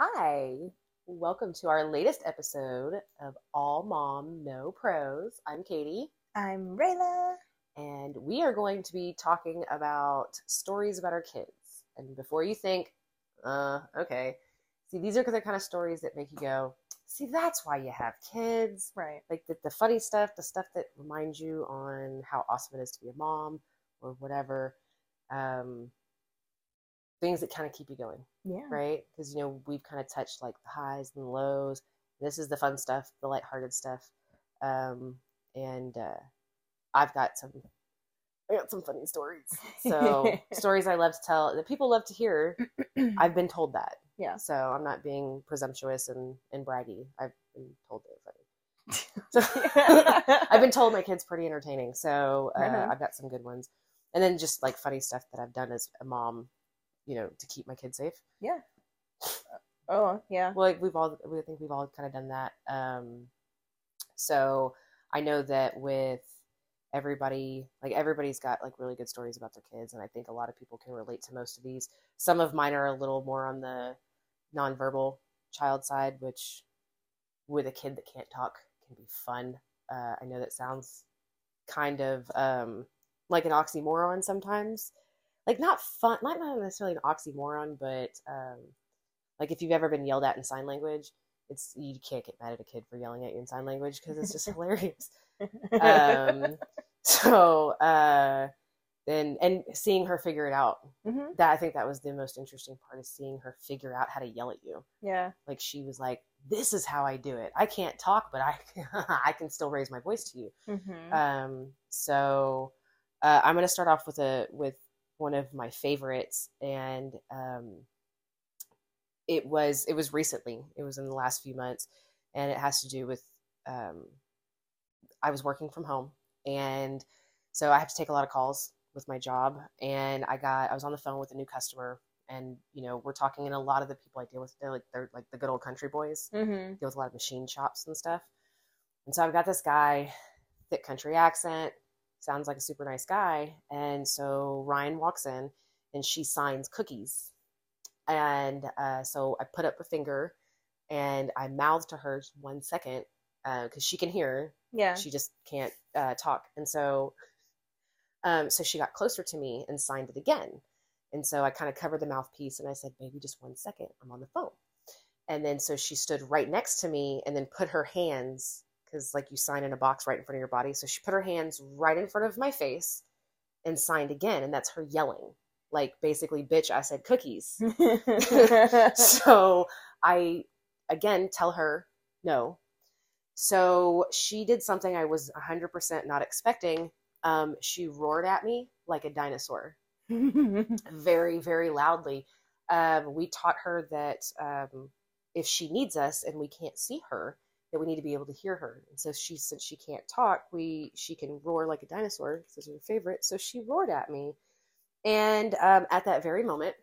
Hi, welcome to our latest episode of All Mom No Pros. I'm Katie, I'm Rayla. and we are going to be talking about stories about our kids. And before you think, uh, okay, see, these are the kind of stories that make you go, see, that's why you have kids. Right. Like the, the funny stuff, the stuff that reminds you on how awesome it is to be a mom or whatever. Um, things that kind of keep you going Yeah. right? Because you know we've kind of touched like the highs and the lows. This is the fun stuff, the lighthearted stuff, um, and uh, I've got some, I got some funny stories. So stories I love to tell that people love to hear. I've been told that, Yeah. so I'm not being presumptuous and and braggy. I've been told they're funny. So I've been told my kid's pretty entertaining, so uh, Mhm. I've got some good ones. And then just like funny stuff that I've done as a mom, you know, to keep my kids safe. yeah. Oh, yeah. well like we've all we think we've all kind of done that um so i know that with everybody like everybody's got like really good stories about their kids and i think a lot of people can relate to most of these some of mine are a little more on the nonverbal child side which with a kid that can't talk can be fun uh, i know that sounds kind of um like an oxymoron sometimes like not fun not not necessarily an oxymoron but um like if you've ever been yelled at in sign language, it's you can't get mad at a kid for yelling at you in sign language because it's just hilarious. Um, so uh, and and seeing her figure it out, hmm that I think that was the most interesting part is seeing her figure out how to yell at you. Yeah. Like she was like, "This is how I do it. I can't talk, but I I can still raise my voice to you." hmm Um, so uh, I'm going to start off with a with one of my favorites, and um, it was it was recently. It was in the last few months, and it has to do with um, I was working from home, and so I have to take a lot of calls with my job, and I got I was on the phone with a new customer. And you know we're talking, and a lot of the people I deal with, they're like they're like the good old country boys hmm deal with a lot of machine shops and stuff. And so I've got this guy, thick country accent, sounds like a super nice guy. And so Ryan walks in and she signs cookies. And uh, so I put up a finger and I mouth to her one second because she can hear. Yeah. She just can't uh, talk. And so, um, so she got closer to me and signed it again. And so I kind of covered the mouthpiece and I said, maybe just one second. I'm on the phone. And then so she stood right next to me and then put her hands, because like you sign in a box right in front of your body. So she put her hands right in front of my face and signed again. And that's her yelling. Like basically, bitch, I said cookies. so I again tell her no. So she did something I was 100% not expecting. Um, she roared at me like a dinosaur very, very loudly. Um, we taught her that um, if she needs us and we can't see her, that we need to be able to hear her. And so she, since she can't talk, we she can roar like a dinosaur. This is her favorite. So she roared at me, and um, at that very moment,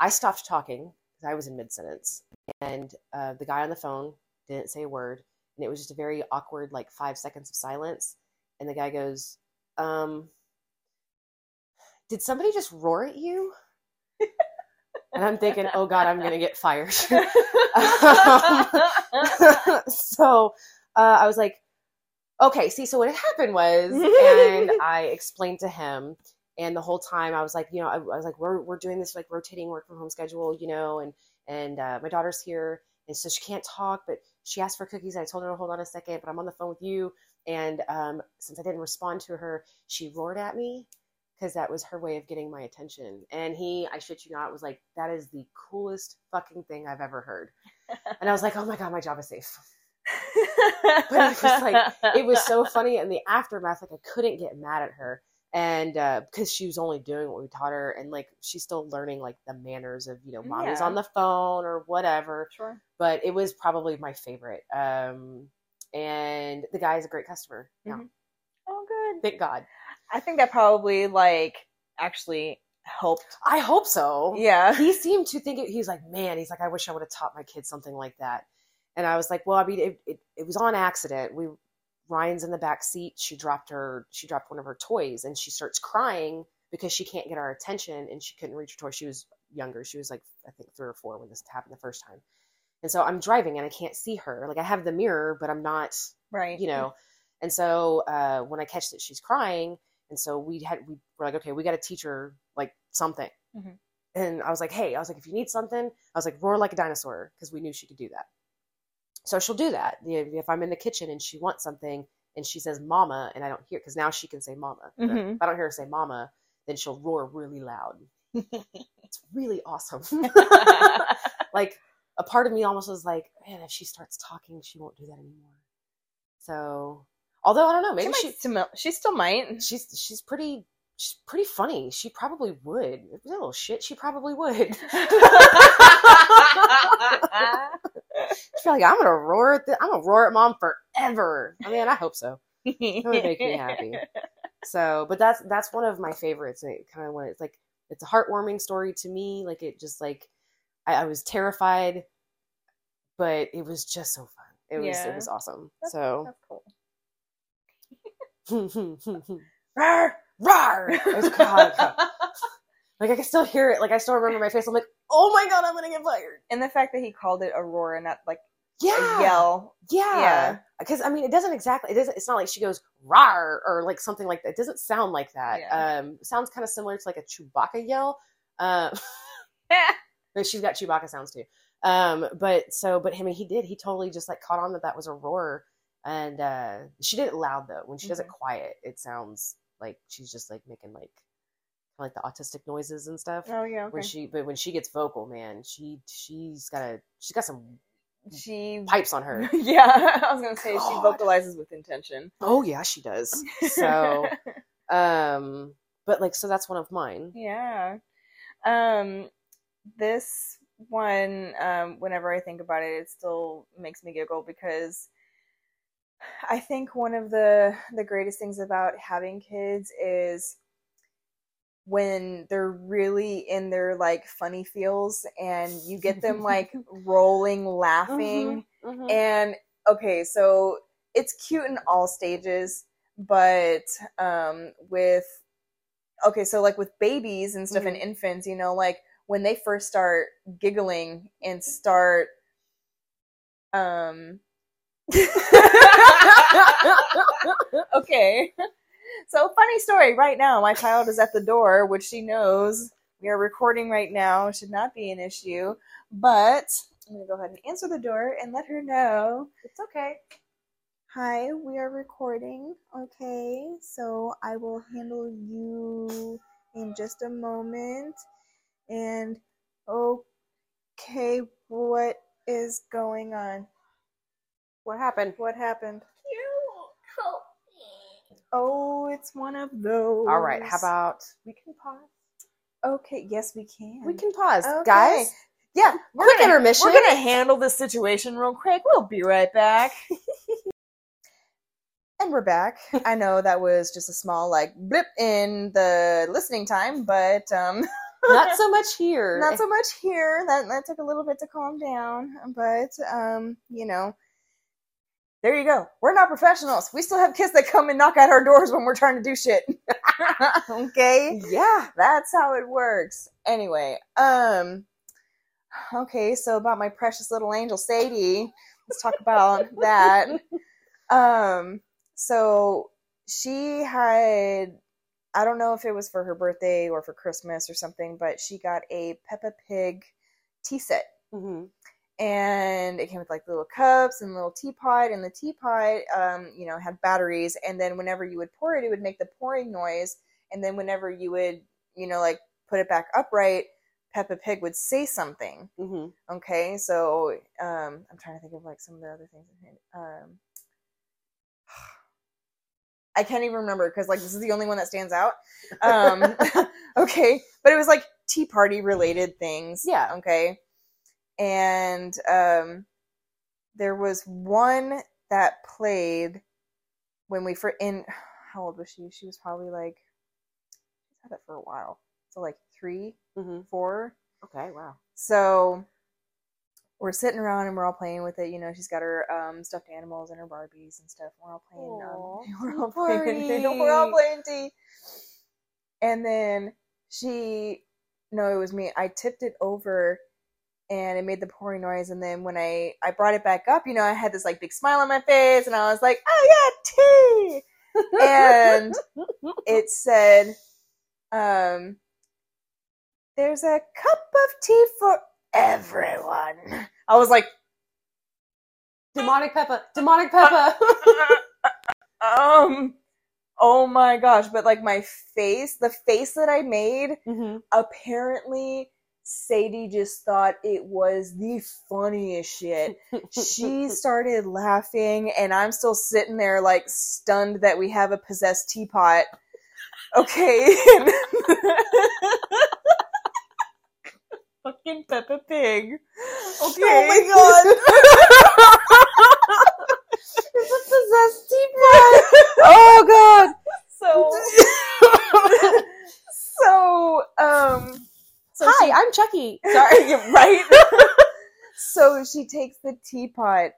I stopped talking because I was in mid sentence, and uh, the guy on the phone didn't say a word, and it was just a very awkward like five seconds of silence. And the guy goes, um, did somebody just roar at you? And I'm thinking, oh God, I'm going to get fired. so uh, I was like, okay, see, so what had happened was, and I explained to him, and the whole time I was like, you know, I, I was like, we're, we're doing this like rotating work from home schedule, you know, and, and uh, my daughter's here, and so she can't talk, but she asked for cookies. And I told her to hold on a second, but I'm on the phone with you. And um, since I didn't respond to her, she roared at me because that was her way of getting my attention. And he, I shit you not, was like, that is the coolest fucking thing I've ever heard. And I was like, oh my God, my job is safe. But it was like, it was so funny. In the aftermath, like, I couldn't get mad at her. And because she was only doing what we taught her, and like, she's still learning like the manners of, you know, mommy's Yeah. on the phone or whatever. sure. But it was probably my favorite. Um, and the guy is a great customer. Yeah. Mhm. Oh, good. Thank God. I think that probably like actually helped. I hope so. Yeah. he seemed to think it, he was like, man, he's like, I wish I would have taught my kids something like that. And I was like, well, I mean, it, it, it was on accident. We Ryan's in the back seat. She dropped her, she dropped one of her toys, and she starts crying because she can't get our attention, and she couldn't reach her toy. She was younger. She was like I think three or four when this happened the first time. And so I'm driving and I can't see her. Like I have the mirror, but I'm not, right. you know. And so uh, when I catch that she's crying, and so we had we were like, okay, we got to teach her like something. Mhm. And I was like, hey, I was like, if you need something, I was like, roar like a dinosaur because we knew she could do that. So she'll do that. You know, If I'm in the kitchen and she wants something and she says mama and I don't hear because now she can say mama. Mhm. If I don't hear her say mama, then she'll roar really loud. It's really awesome. like a part of me almost was like, man, if she starts talking, she won't do that anymore. So, although I don't know, maybe she, she, might still, she still might. she's she's pretty she's pretty funny. She probably would. If a little shit, she probably would. She's like, I'm gonna roar at the, I'm gonna roar at mom forever. I mean, I hope so. It would make me happy. So, but that's that's one of my favorites. And it kind of when it's like it's a heartwarming story to me. Like it just like I, I was terrified, but it was just so fun. It was Yeah. it was awesome. That's- so That's cool. Rawr, rawr. It was God. Like I can still hear it. Like I still remember my face. I'm like, oh my god, I'm gonna get fired. And the fact that he called it a roar, not like Yeah, a yell. Yeah, Yeah. Because I mean, it doesn't exactly. It doesn't. It's not like she goes rawr or like something like that. It doesn't sound like that. Yeah. Um, sounds kind of similar to like a Chewbacca yell. Uh, she's got Chewbacca sounds too. Um, but so, but I mean, he did. He totally just like caught on that that was a roar, and uh, she did it loud though. When she does it Mhm. quiet, it sounds like she's just like making like like the autistic noises and stuff. oh yeah, When she, but when she gets vocal, man, she she's got a she's got some She, pipes on her. yeah, I was gonna say she vocalizes with intention. Oh yeah, she does. So, um, but like, so that's one of mine. yeah, um, this one, um, whenever I think about it, it still makes me giggle because I think one of the the greatest things about having kids is when they're really in their like funny feels and you get them like rolling laughing Mhm. and okay so it's cute in all stages but um with okay so like with babies and stuff and Mhm. infants you know like when they first start giggling and start um okay so funny story right now my child is at the door which she knows we are recording right now should not be an issue but i'm going to go ahead and answer the door and let her know it's okay. Hi, we are recording. Okay, so I will handle you in just a moment. And okay, what is going on? What happened? What happened? Oh, it's one of those. All right. How about we can pause? Okay, yes, we can. We can pause, Okay. guys. Yeah, we're Quick gonna, intermission. We're gonna handle this situation real quick. We'll be right back. and we're back. I know that was just a small like blip in the listening time, but um Not so much here. not so much here. That that took a little bit to calm down, but um, you know, there you go. We're not professionals. We still have kids that come and knock at our doors when we're trying to do shit. okay? Yeah. That's how it works. Anyway, um okay, so about my precious little angel Sadie, let's talk about that. Um so she had I don't know if it was for her birthday or for Christmas or something, but she got a Peppa Pig tea set hmm and it came with like little cups and little teapot and the teapot um, you know had batteries and then whenever you would pour it it would make the pouring noise and then whenever you would you know like put it back upright peppa pig would say something. Hmm okay so um, i'm trying to think of like some of the other things um, i can't even remember because like this is the only one that stands out. Um, okay but it was like tea party related things. Yeah. okay and um there was one that played when we for in how old was she she was probably like she's had it for a while so like three hmm four Okay. Wow. so we're sitting around and we're all playing with it. You know, she's got her um, stuffed animals and her Barbies and stuff. We're all playing. Um, we're all playing. party. We're all playing tea. And then she no, it was me. I tipped it over and it made the pouring noise and then when I I brought it back up, you know, I had this like big smile on my face and I was like, "Oh yeah, tea." and it said um there's a cup of tea for everyone. I was like, demonic Peppa, demonic Peppa. um oh my gosh, but like my face, the face that I made, Mhm. apparently Sadie just thought it was the funniest shit. She started laughing, and I'm still sitting there like stunned that we have a possessed teapot. Okay. Fucking Peppa Pig. Okay. Oh my god. it's a possessed teapot. Oh god. So, so, um, so god. she- Hi, I'm Chucky. Sorry, right. so she takes the teapot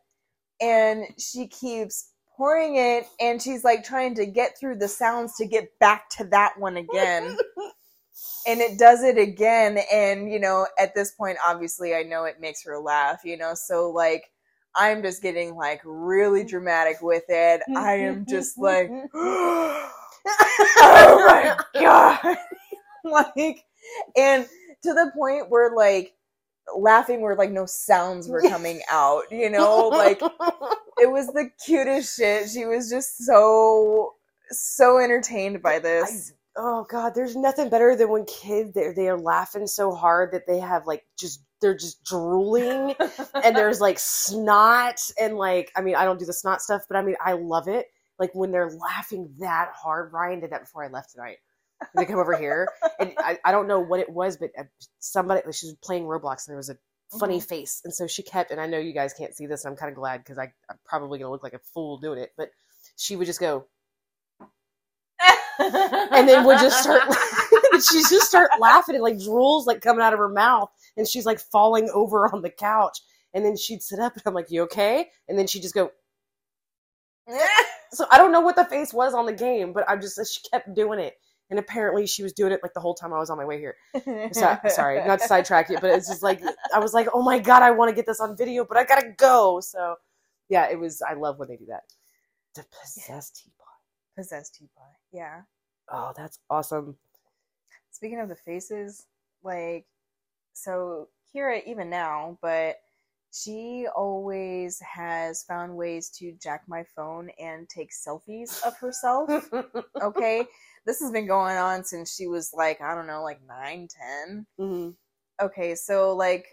and she keeps pouring it and she's like trying to get through the sounds to get back to that one again. and it does it again and you know, at this point obviously I know it makes her laugh, you know. So like I'm just getting like really dramatic with it. I am just like oh my god like and to the point where like laughing where like no sounds were coming out you know like it was the cutest shit she was just so so entertained by this oh god, there's nothing better than when kids they're they're laughing so hard that they have like just they're just drooling and there's like snot and like I mean I don't do the snot stuff, but I mean I love it. Like when they're laughing that hard. Ryan did that before I left tonight. They come over here and I, I don't know what it was, but uh, somebody she was playing Roblox and there was a funny Mhm. face, and so she kept. And I know you guys can't see this, and I'm kind of glad because I'm probably gonna look like a fool doing it, but she would just go and then would just start she just start laughing and like drools like coming out of her mouth and she's like falling over on the couch and then she'd sit up and i'm like you okay and then she'd just go so i don't know what the face was on the game but I'm just she kept doing it and apparently she was doing it like the whole time i was on my way here. So, sorry not to sidetrack you but it's just like i was like oh my god i want to get this on video but i gotta go. So yeah it was i love when they do that. The possessed teapot. Possessed teapot yeah. Oh that's awesome. Speaking of the faces like so kira even now but she always has found ways to jack my phone and take selfies of herself okay? This has been going on since she was like i don't know like 9 10 Mhm. okay so like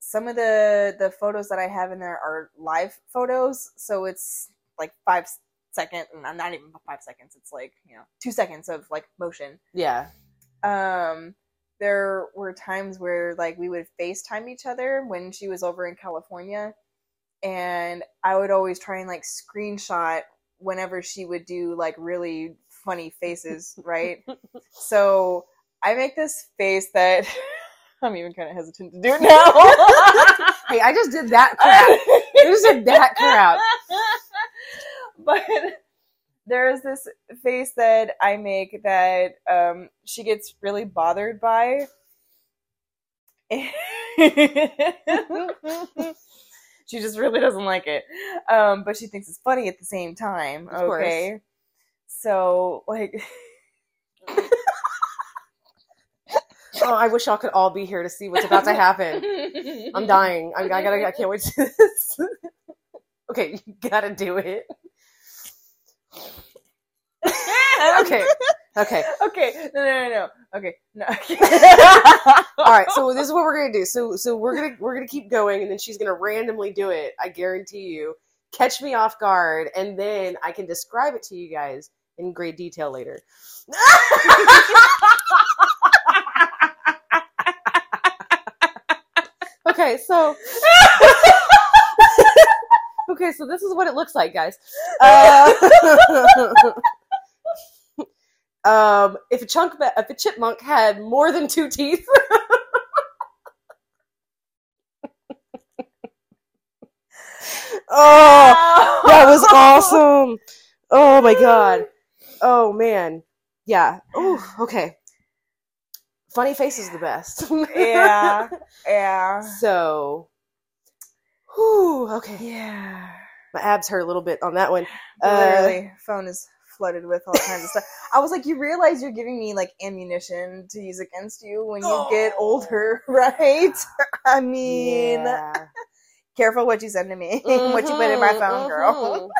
some of the the photos that i have in there are live photos so it's like five second and not even five seconds it's like you know two seconds of like motion. Yeah. Um there were times where like we would FaceTime each other when she was over in California and I would always try and like screenshot whenever she would do like really funny faces, right? so I make this face that I'm even kind of hesitant to do it now. Hey, I just did that crap. I just did that crap. but there's this face that I make that um, she gets really bothered by. she just really doesn't like it. Um, but she thinks it's funny at the same time. Of course. okay. So, like, Oh, I wish y'all could all be here to see what's about to happen. I'm dying. I, I gotta. I can't wait to do this. okay, you gotta do it. Okay. Okay. Okay. No, no, no, no. Okay. No. All right. So this is what we're gonna do. So so we're gonna we're gonna keep going, and then she's gonna randomly do it. I guarantee you. Catch me off guard, and then I can describe it to you guys in great detail later. okay, so okay, so this is what it looks like, guys. Uh, um, if a chunk, if a chipmunk had more than two teeth, oh, that was awesome. Oh my god. Oh man. Yeah. Oh, okay. funny face is the best. yeah, yeah, So, whew, okay. yeah. My abs hurt a little bit on that one. Uh, Literally, phone is flooded with all kinds of stuff. I was like, you realize you're giving me like ammunition to use against you when you get Oh. older, right? I mean, Yeah. careful what you send to me, what you put in my Mhm, phone, girl. mhm.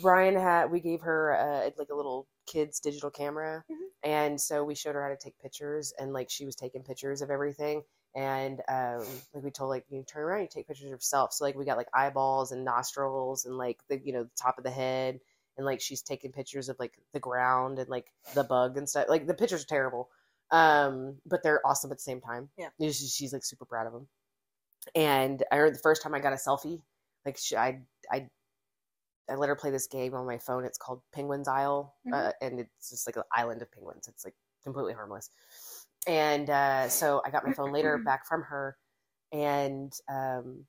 Ryan had we gave her uh, like a little kid's digital camera, Mhm. and so we showed her how to take pictures, and like she was taking pictures of everything, and um, like we told like you turn around, you take pictures of yourself. So like we got like eyeballs and nostrils and like the you know the top of the head, and like she's taking pictures of like the ground and like the bug and stuff. Like the pictures are terrible, um, but they're awesome at the same time. Yeah. she's, she's like super proud of them. And I heard the first time I got a selfie, like she, I I I let her play this game on my phone. It's called Penguin's Isle, Mhm. uh, and it's just like an island of penguins. It's like completely harmless. And uh, so I got my phone later back from her, and um,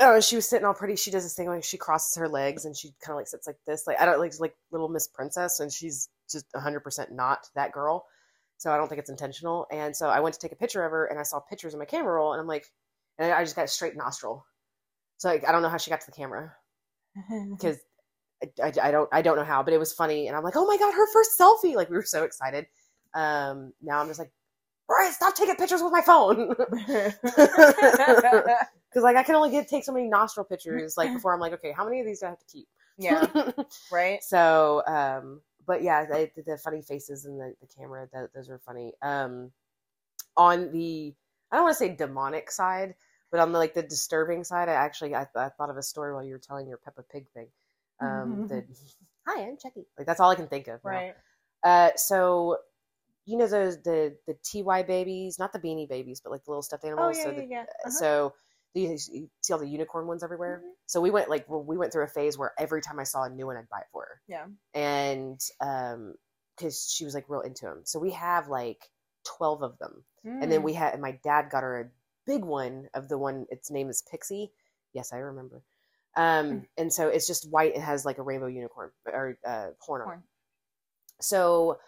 oh, she was sitting all pretty. She does this thing like she crosses her legs and she kind of like sits like this. Like I don't like like little Miss Princess, and she's just hundred percent not that girl. So I don't think it's intentional. And so I went to take a picture of her, and I saw pictures in my camera roll, and I'm like, and I just got a straight nostril. So like I don't know how she got to the camera because I, I, I don't I don't know how, but it was funny, and I'm like, oh my god, her first selfie! Like we were so excited. Um, now I'm just like, Ryan, stop taking pictures with my phone because like I can only get take so many nostril pictures. Like before, I'm like, okay, how many of these do I have to keep? yeah, right. so, um, but yeah, the, the funny faces and the, the camera, th- those are funny. Um, on the, I don't want to say demonic side, but on the like the disturbing side, I actually I, I thought of a story while you were telling your Peppa Pig thing. Um, the hi, I'm Chucky. Like that's all I can think of. Right. Uh, so you know those the the TY babies, not the beanie babies, but like the little stuffed Oh animals. yeah, so yeah, the, yeah. Uh-huh. so you, you see all the unicorn ones everywhere. Mhm. So we went like we went through a phase where every time I saw a new one, I'd buy it for her Yeah. and um because she was like real into them so we have like 12 of them and then Mm. we had and my dad got her a big one of the one its name is pixie yes i remember um Mm. and so it's just white it has like a rainbow unicorn or uh horn on it Horn. so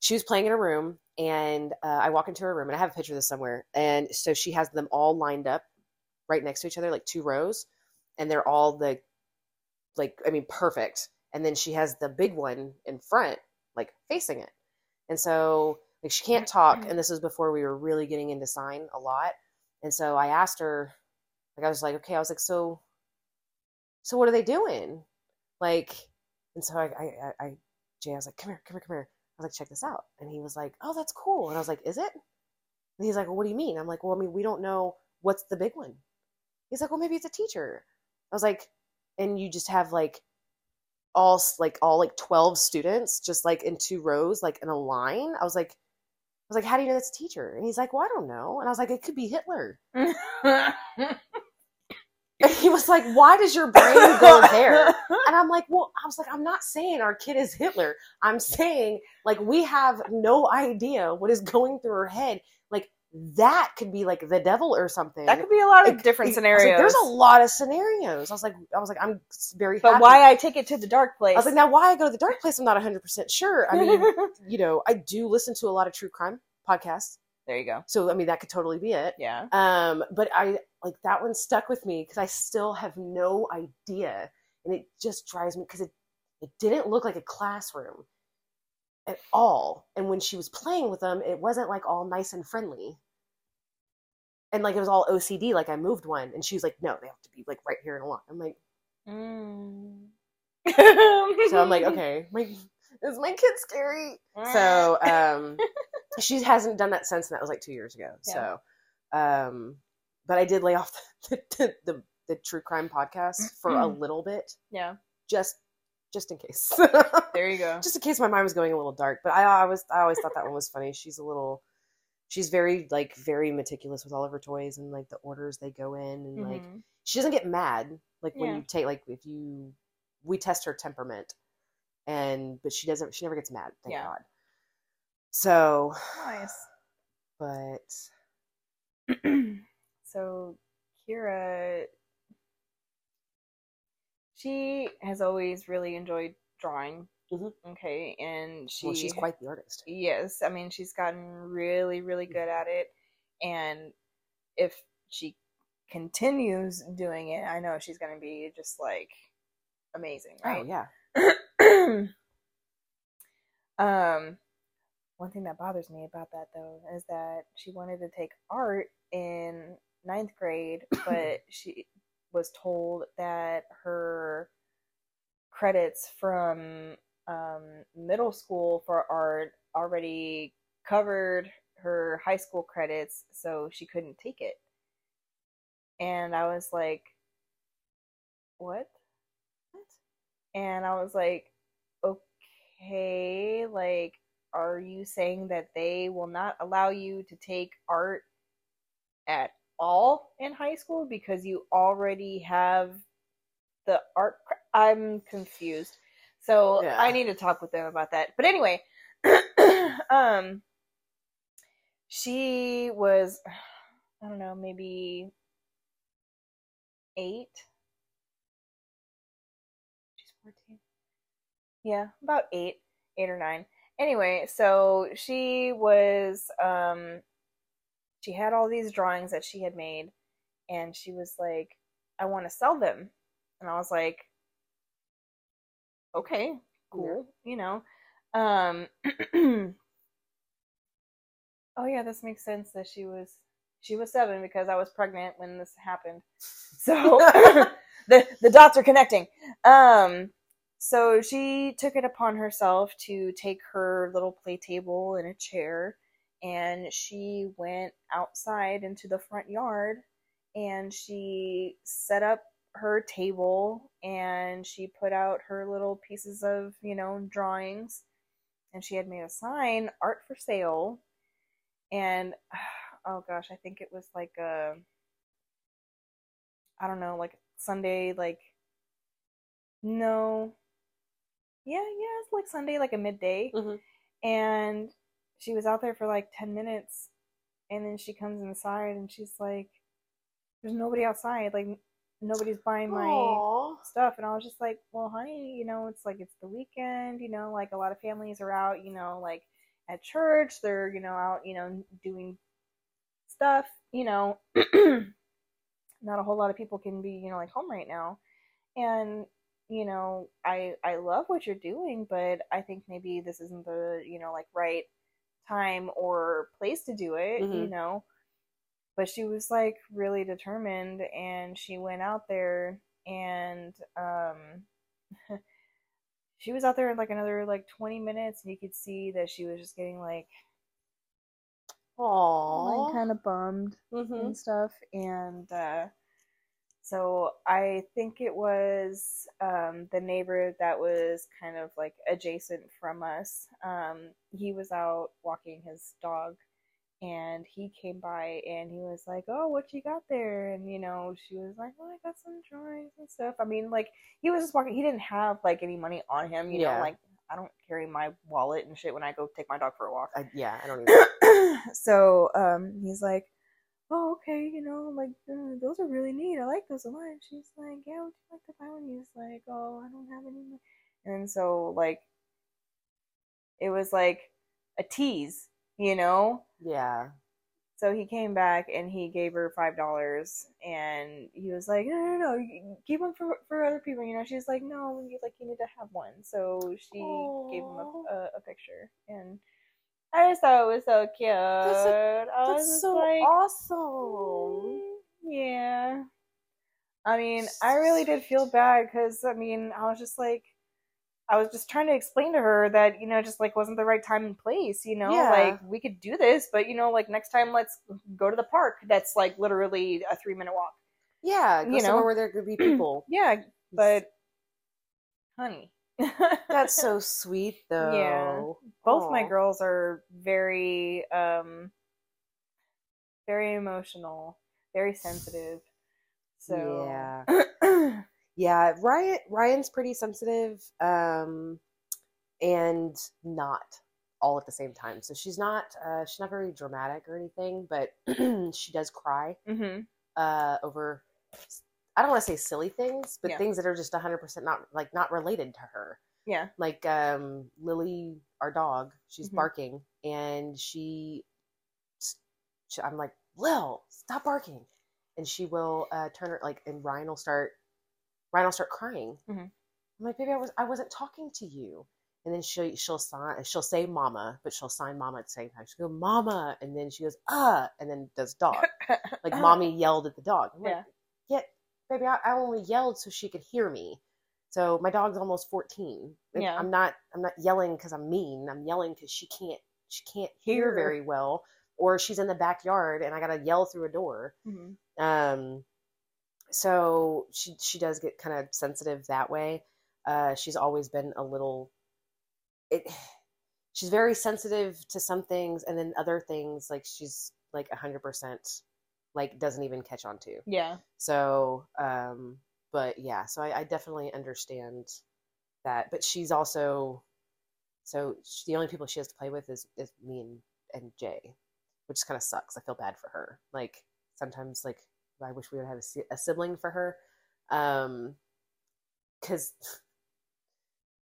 she was playing in a room and uh, i walk into her room and i have a picture of this somewhere and so she has them all lined up right next to each other like two rows and they're all the like i mean perfect and then she has the big one in front like facing it. And so like she can't talk and this was before we were really getting into sign a lot and so i asked her like i was like okay i was like so so what are they doing? Like and so i i i, I jay i was like come here come here come here i was like check this out. And he was like oh that's cool. And i was like is it? And he's like well what do you mean? I'm like well i mean we don't know what's the big one. He's like well maybe it's a teacher. I was like and you just have like all like all like 12 students just like in two rows like in a line? I was like i was like how do you know that's a teacher? And he's like well i don't know. And i was like it could be hitler. And he was like why does your brain go there and i'm like well i was like i'm not saying our kid is hitler i'm saying like we have no idea what is going through her head like that could be like the devil or something that could be a lot of Like, different scenarios. like, There's a lot of scenarios. I was like, I was like, I'm very. but happy. why I take it to the dark place? I was like, now why I go to the dark place? I'm not 100 percent sure. I mean, you know, I do listen to a lot of true crime podcasts, there you go. so I mean that could totally be it. Yeah. Um, but I like that one stuck with me because I still have no idea, and it just drives me because it it didn't look like a classroom at all. And when she was playing with them, it wasn't like all nice and friendly. And like it was all OCD, like I moved one, and she was like, "No, they have to be like right here in a line." I'm like, Mm. so I'm like, okay, my, is my kid scary? So um, she hasn't done that since, and that was like two years ago. Yeah. So, um, but I did lay off the the, the, the true crime podcast for a little bit, yeah, just just in case, there you go. just in case my mind was going a little dark. But I, I was I always thought that one was funny. She's a little. She's very like very meticulous with all of her toys and like the orders they go in and like Mhm. she doesn't get mad like when Yeah. you take like if you we test her temperament and but she doesn't she never gets mad thank Yeah. god so nice. but so Kira, she has always really enjoyed drawing Mhm. Okay, and she well, she's quite the artist. Yes, I mean she's gotten really, really Mm. good at it, and if she continues doing it, I know she's gonna be just like amazing, Oh yeah. um, one thing that bothers me about that though is that she wanted to take art in ninth grade, but she was told that her credits from um, middle school for art already covered her high school credits, so she couldn't take it. And I was like, what? And I was like, okay, like, are you saying that they will not allow you to take art at all in high school because you already have the art? cr- I'm confused. So Yeah. I need to talk with them about that. But anyway, um, she was, I don't know, maybe eight. She's 14. Yeah, about eight, eight or nine. Anyway, so she was, um, she had all these drawings that she had made, and she was like, I want to sell them. And I was like, okay, cool, you know. Um, oh yeah, this makes sense that she was she was seven because I was pregnant when this happened. So the the dots are connecting. Um, so she took it upon herself to take her little play table and a chair, and she went outside into the front yard, and she set up her table and she put out her little pieces of you know drawings and she had made a sign art for sale and oh gosh i think it was like a i don't know like sunday like no yeah yeah it's like sunday like a midday Mhm. and she was out there for like 10 minutes and then she comes inside and she's like there's nobody outside like nobody's buying my Aw. stuff and i was just like well honey you know it's like it's the weekend you know like a lot of families are out you know like at church they're you know out you know doing stuff you know not a whole lot of people can be you know like home right now and you know i i love what you're doing but i think maybe this isn't the you know like right time or place to do it you Mhm. know but she was like really determined and she went out there and um she was out there in like another like 20 minutes and you could see that she was just getting like Aw. kind of bummed Mhm. and stuff and uh so i think it was um the neighbor that was kind of like adjacent from us um he was out walking his dog and he came by and he was like oh what you got there and you know she was like oh i got some drawings and stuff i mean like he was just walking he didn't have like any money on him you Yeah. know like i don't carry my wallet and shit when i go take my dog for a walk I, yeah, I don't even. so um he's like oh okay you know like uh, those are really neat i like those a lot. And she's like yeah would you like to buy one? He's like oh i don't have any money and so like it was like a tease you know? Yeah. so he came back and he gave her five dollars and he was like no no no keep them for for other people you know? She's like no you like you need to have one. So she gave him a, a, a picture and I just thought it was so cute. I was That's so like, awesome. "Mm, yeah. I mean, I really did feel bad because I mean, I was just like, I was just trying to explain to her that you know, just like wasn't the right time and place. You know, Yeah. like we could do this, but you know, like next time, let's go to the park. That's like literally a three minute walk. Yeah, You know. where there could be people. Yeah, but honey, That's so sweet, though. Yeah. both my girls are very um very emotional very sensitive so Yeah. Yeah, Ryan Ryan's pretty sensitive, um, and not all at the same time. So she's not uh, she's not very dramatic or anything, but she does cry hmm uh, over. I don't want to say silly things, but Yeah. things that are just 100% not like not related to her. Yeah. Like um, Lily, our dog, she's Mhm. barking, and she, she, I'm like, Lil, stop barking, and she will uh, turn her like, and Ryan will start, Ryan will start crying. Mhm. I'm like, baby, I was, I wasn't talking to you. And then she she'll sign she'll say mama, but she'll sign mama at the same time. She'll go mama, and then she goes uh, and then does dog. Like mommy yelled at the dog. I'm like, Yeah. Baby, I, I only yelled so she could hear me. So my dog's almost fourteen. And Yeah. I'm not I'm not yelling because I'm mean. I'm yelling because she can't she can't hear very well, or she's in the backyard and I gotta yell through a door. Mhm. Um, so she she does get kind of sensitive that way. Uh, she's always been a little. It. She's very sensitive to some things, and then other things like she's like hundred percent, like doesn't even catch on to. Yeah. So, um, but yeah, so I, I definitely understand that. But she's also, so sh the only people she has to play with is is me and and Jay, which kind of sucks. I feel bad for her. Like sometimes, like I wish we would have a, a sibling for her, um, because.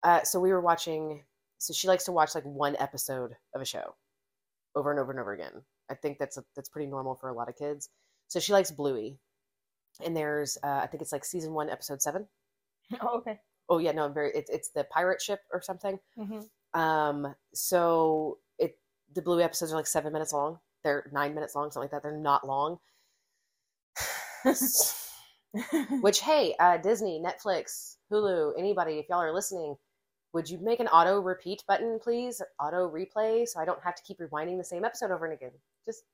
Uh, so we were watching. So she likes to watch like one episode of a show, over and over and over again. I think that's a, that's pretty normal for a lot of kids. So she likes Bluey, and there's uh, I think it's like season one, episode seven. Oh, okay. Oh yeah, no, I'm very. It's it's the pirate ship or something. hmm Um, so it the Bluey episodes are like seven minutes long. They're nine minutes long, something like that. They're not long. Which hey, uh, Disney, Netflix, Hulu, anybody, if y'all are listening, would you make an auto repeat button, please? Auto replay, so I don't have to keep rewinding the same episode over and again. Just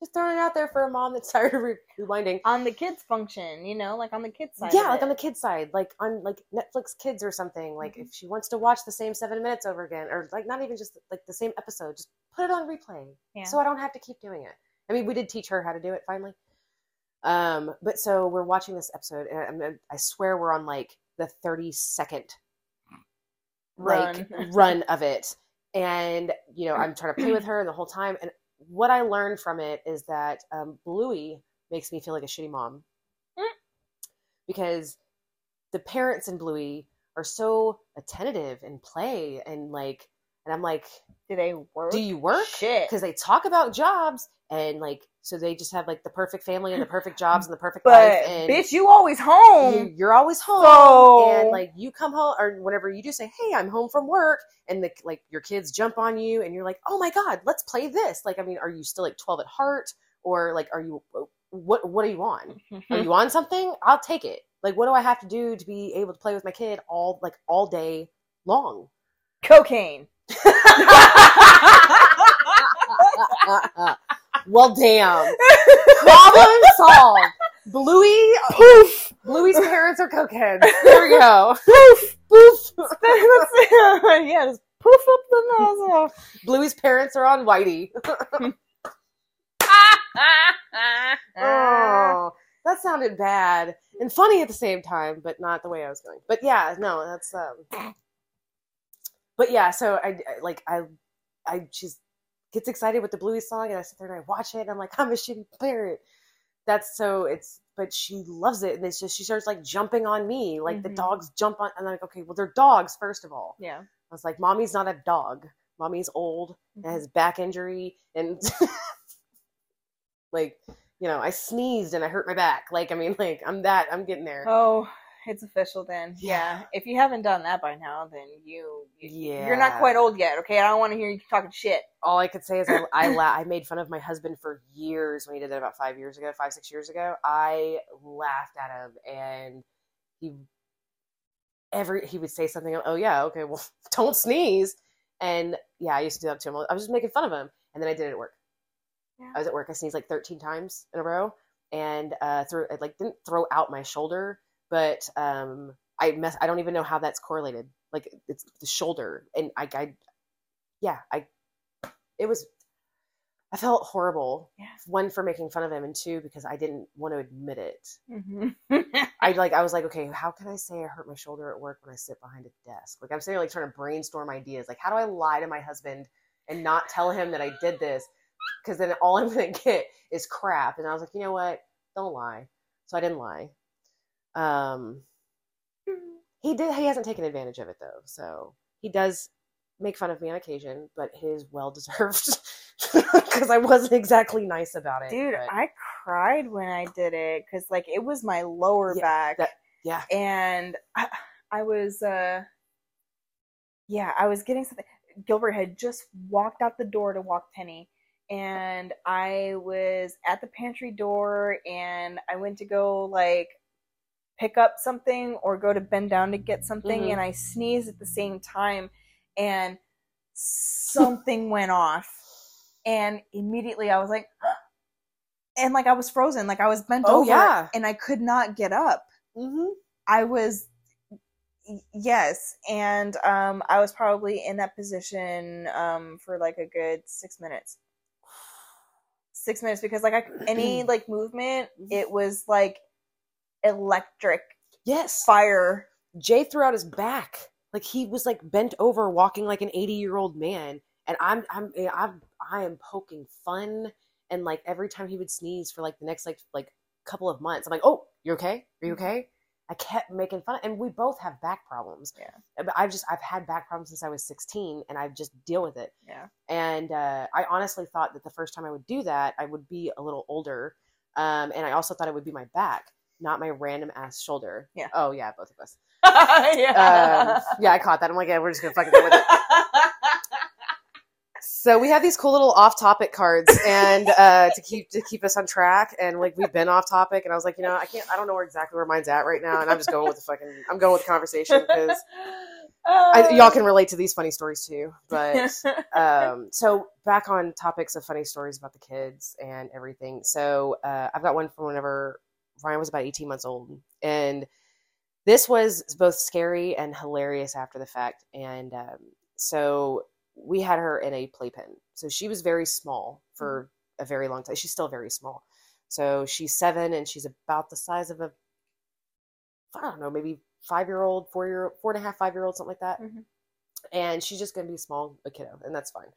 just throwing it out there for a mom that's tired of re- rewinding. on the kids function, you know, like on the kids side. yeah like on the kids side like on like netflix kids or something like Mhm. if she wants to watch the same seven minutes over again or like not even just like the same episode just put it on replay Yeah. so i don't have to keep doing it i mean we did teach her how to do it finally um but so we're watching this episode and I'm, i swear we're on like the 30 second like Run. run of it and you know i'm trying to play with her the whole time and what i learned from it is that um, bluey makes me feel like a shitty mom Mm. because the parents in bluey are so attentive and play and like and i'm like Do they work? do you work Shit. because they talk about jobs and like so they just have like the perfect family and the perfect jobs and the perfect But life and bitch, you always home. you, you're always home So- and like you come home or whenever you do say hey i'm home from work and the like your kids jump on you and you're like oh my god let's play this. Like i mean are you still like 12 at heart? Or like are you what what are you on? Are you on something? I'll take it. Like what do i have to do to be able to play with my kid all like all day long? Cocaine. well damn problem solved bluey Poof. bluey's parents are cokeheads there we go Poof. Poof. yeah, just poof up the nozzle. Bluey's parents are on Whitey. oh, that sounded bad and funny at the same time, but not the way I was going. But yeah, no, that's um. But yeah, so I I- like I I she's gets excited with the Bluey song, and I sit there and I watch it, and I'm like, I'm a shitty parent. That's so it's, but she loves it, and it's just she starts like jumping on me, like the Mhm. dogs jump on, and I'm like, okay, well they're dogs first of all. Yeah. I was like, mommy's not a dog. Mommy's old and has back injury and like, you know, I sneezed and I hurt my back. Like, I mean, like, I'm that, I'm getting there. Oh, it's official then. Yeah. Yeah. If you haven't done that by now, then you, you you're not quite old yet. Okay, I don't want to hear you talking shit. All I could say is I, I, la- I made fun of my husband for years when he did that about five years ago, five, six years ago. I laughed at him and he, every, he would say something, oh yeah, okay, well, don't sneeze. And yeah, I used to do that to him. I was just making fun of him. And then I did it at work. Yeah. I was at work. I sneezed like 13 times in a row, and uh, threw I like didn't throw out my shoulder, but um, I mess. I don't even know how that's correlated. Like it's the shoulder, and I, I yeah, I it was. I felt horrible. Yeah. One for making fun of him, and two because I didn't want to admit it. Mm-hmm. I like I was like, okay, how can I say I hurt my shoulder at work when I sit behind a desk? Like I'm sitting like trying to brainstorm ideas. Like how do I lie to my husband and not tell him that I did this? Because then all I'm gonna get is crap. And I was like, you know what? Don't lie. So I didn't lie. Um, he did he hasn't taken advantage of it though. So he does make fun of me on occasion but it is well deserved because i wasn't exactly nice about it Dude, but- I cried when I did it because like it was my lower Yeah, back, that- yeah. And I, I was uh, yeah, I was getting something. Gilbert had just walked out the door to walk Penny, and I was at the pantry door, and I went to go like pick up something or go to bend down to get something, Mhm. and I sneezed at the same time, and something went off, and immediately I was like, and like I was frozen, like I was bent Oh, over, yeah. and I could not get up. mm-hmm. I was yes, and um, I was probably in that position um, for like a good six minutes. Six minutes because like I, any like movement, it was like electric yes fire. Jay threw out his back. Like he was like bent over walking like an 80 year old man. And I'm I'm I'm I am poking fun. And like every time he would sneeze for like the next like like couple of months, I'm like, oh, you're okay? Are you okay? I kept making fun, and we both have back problems. Yeah. but I've just I've had back problems since I was 16, and I just deal with it. Yeah, And uh, I honestly thought that the first time I would do that, I would be a little older, um, and I also thought it would be my back, not my random ass shoulder. Yeah. Oh yeah, both of us yeah, um, yeah, I caught that. I'm like, yeah, we're just gonna fucking go with it. So we have these cool little off-topic cards, and uh, to keep to keep us on track. And like we've been off topic, and I was like, you know, I can't, I don't know where exactly where mine's at right now, and I'm just going with the fucking, I'm going with the conversation because y'all can relate to these funny stories too. But um, so back on topics of funny stories about the kids and everything. So uh, I've got one from whenever Ryan was about 18 months old, and this was both scary and hilarious after the fact. And um, so we had her in a playpen. So she was very small for a very long time. She's still very small. So she's seven, and she's about the size of a, I don't know, maybe five year old, four year, four and a half, five year old, something like that Mhm. and she's just going to be small, a kiddo, and that's fine.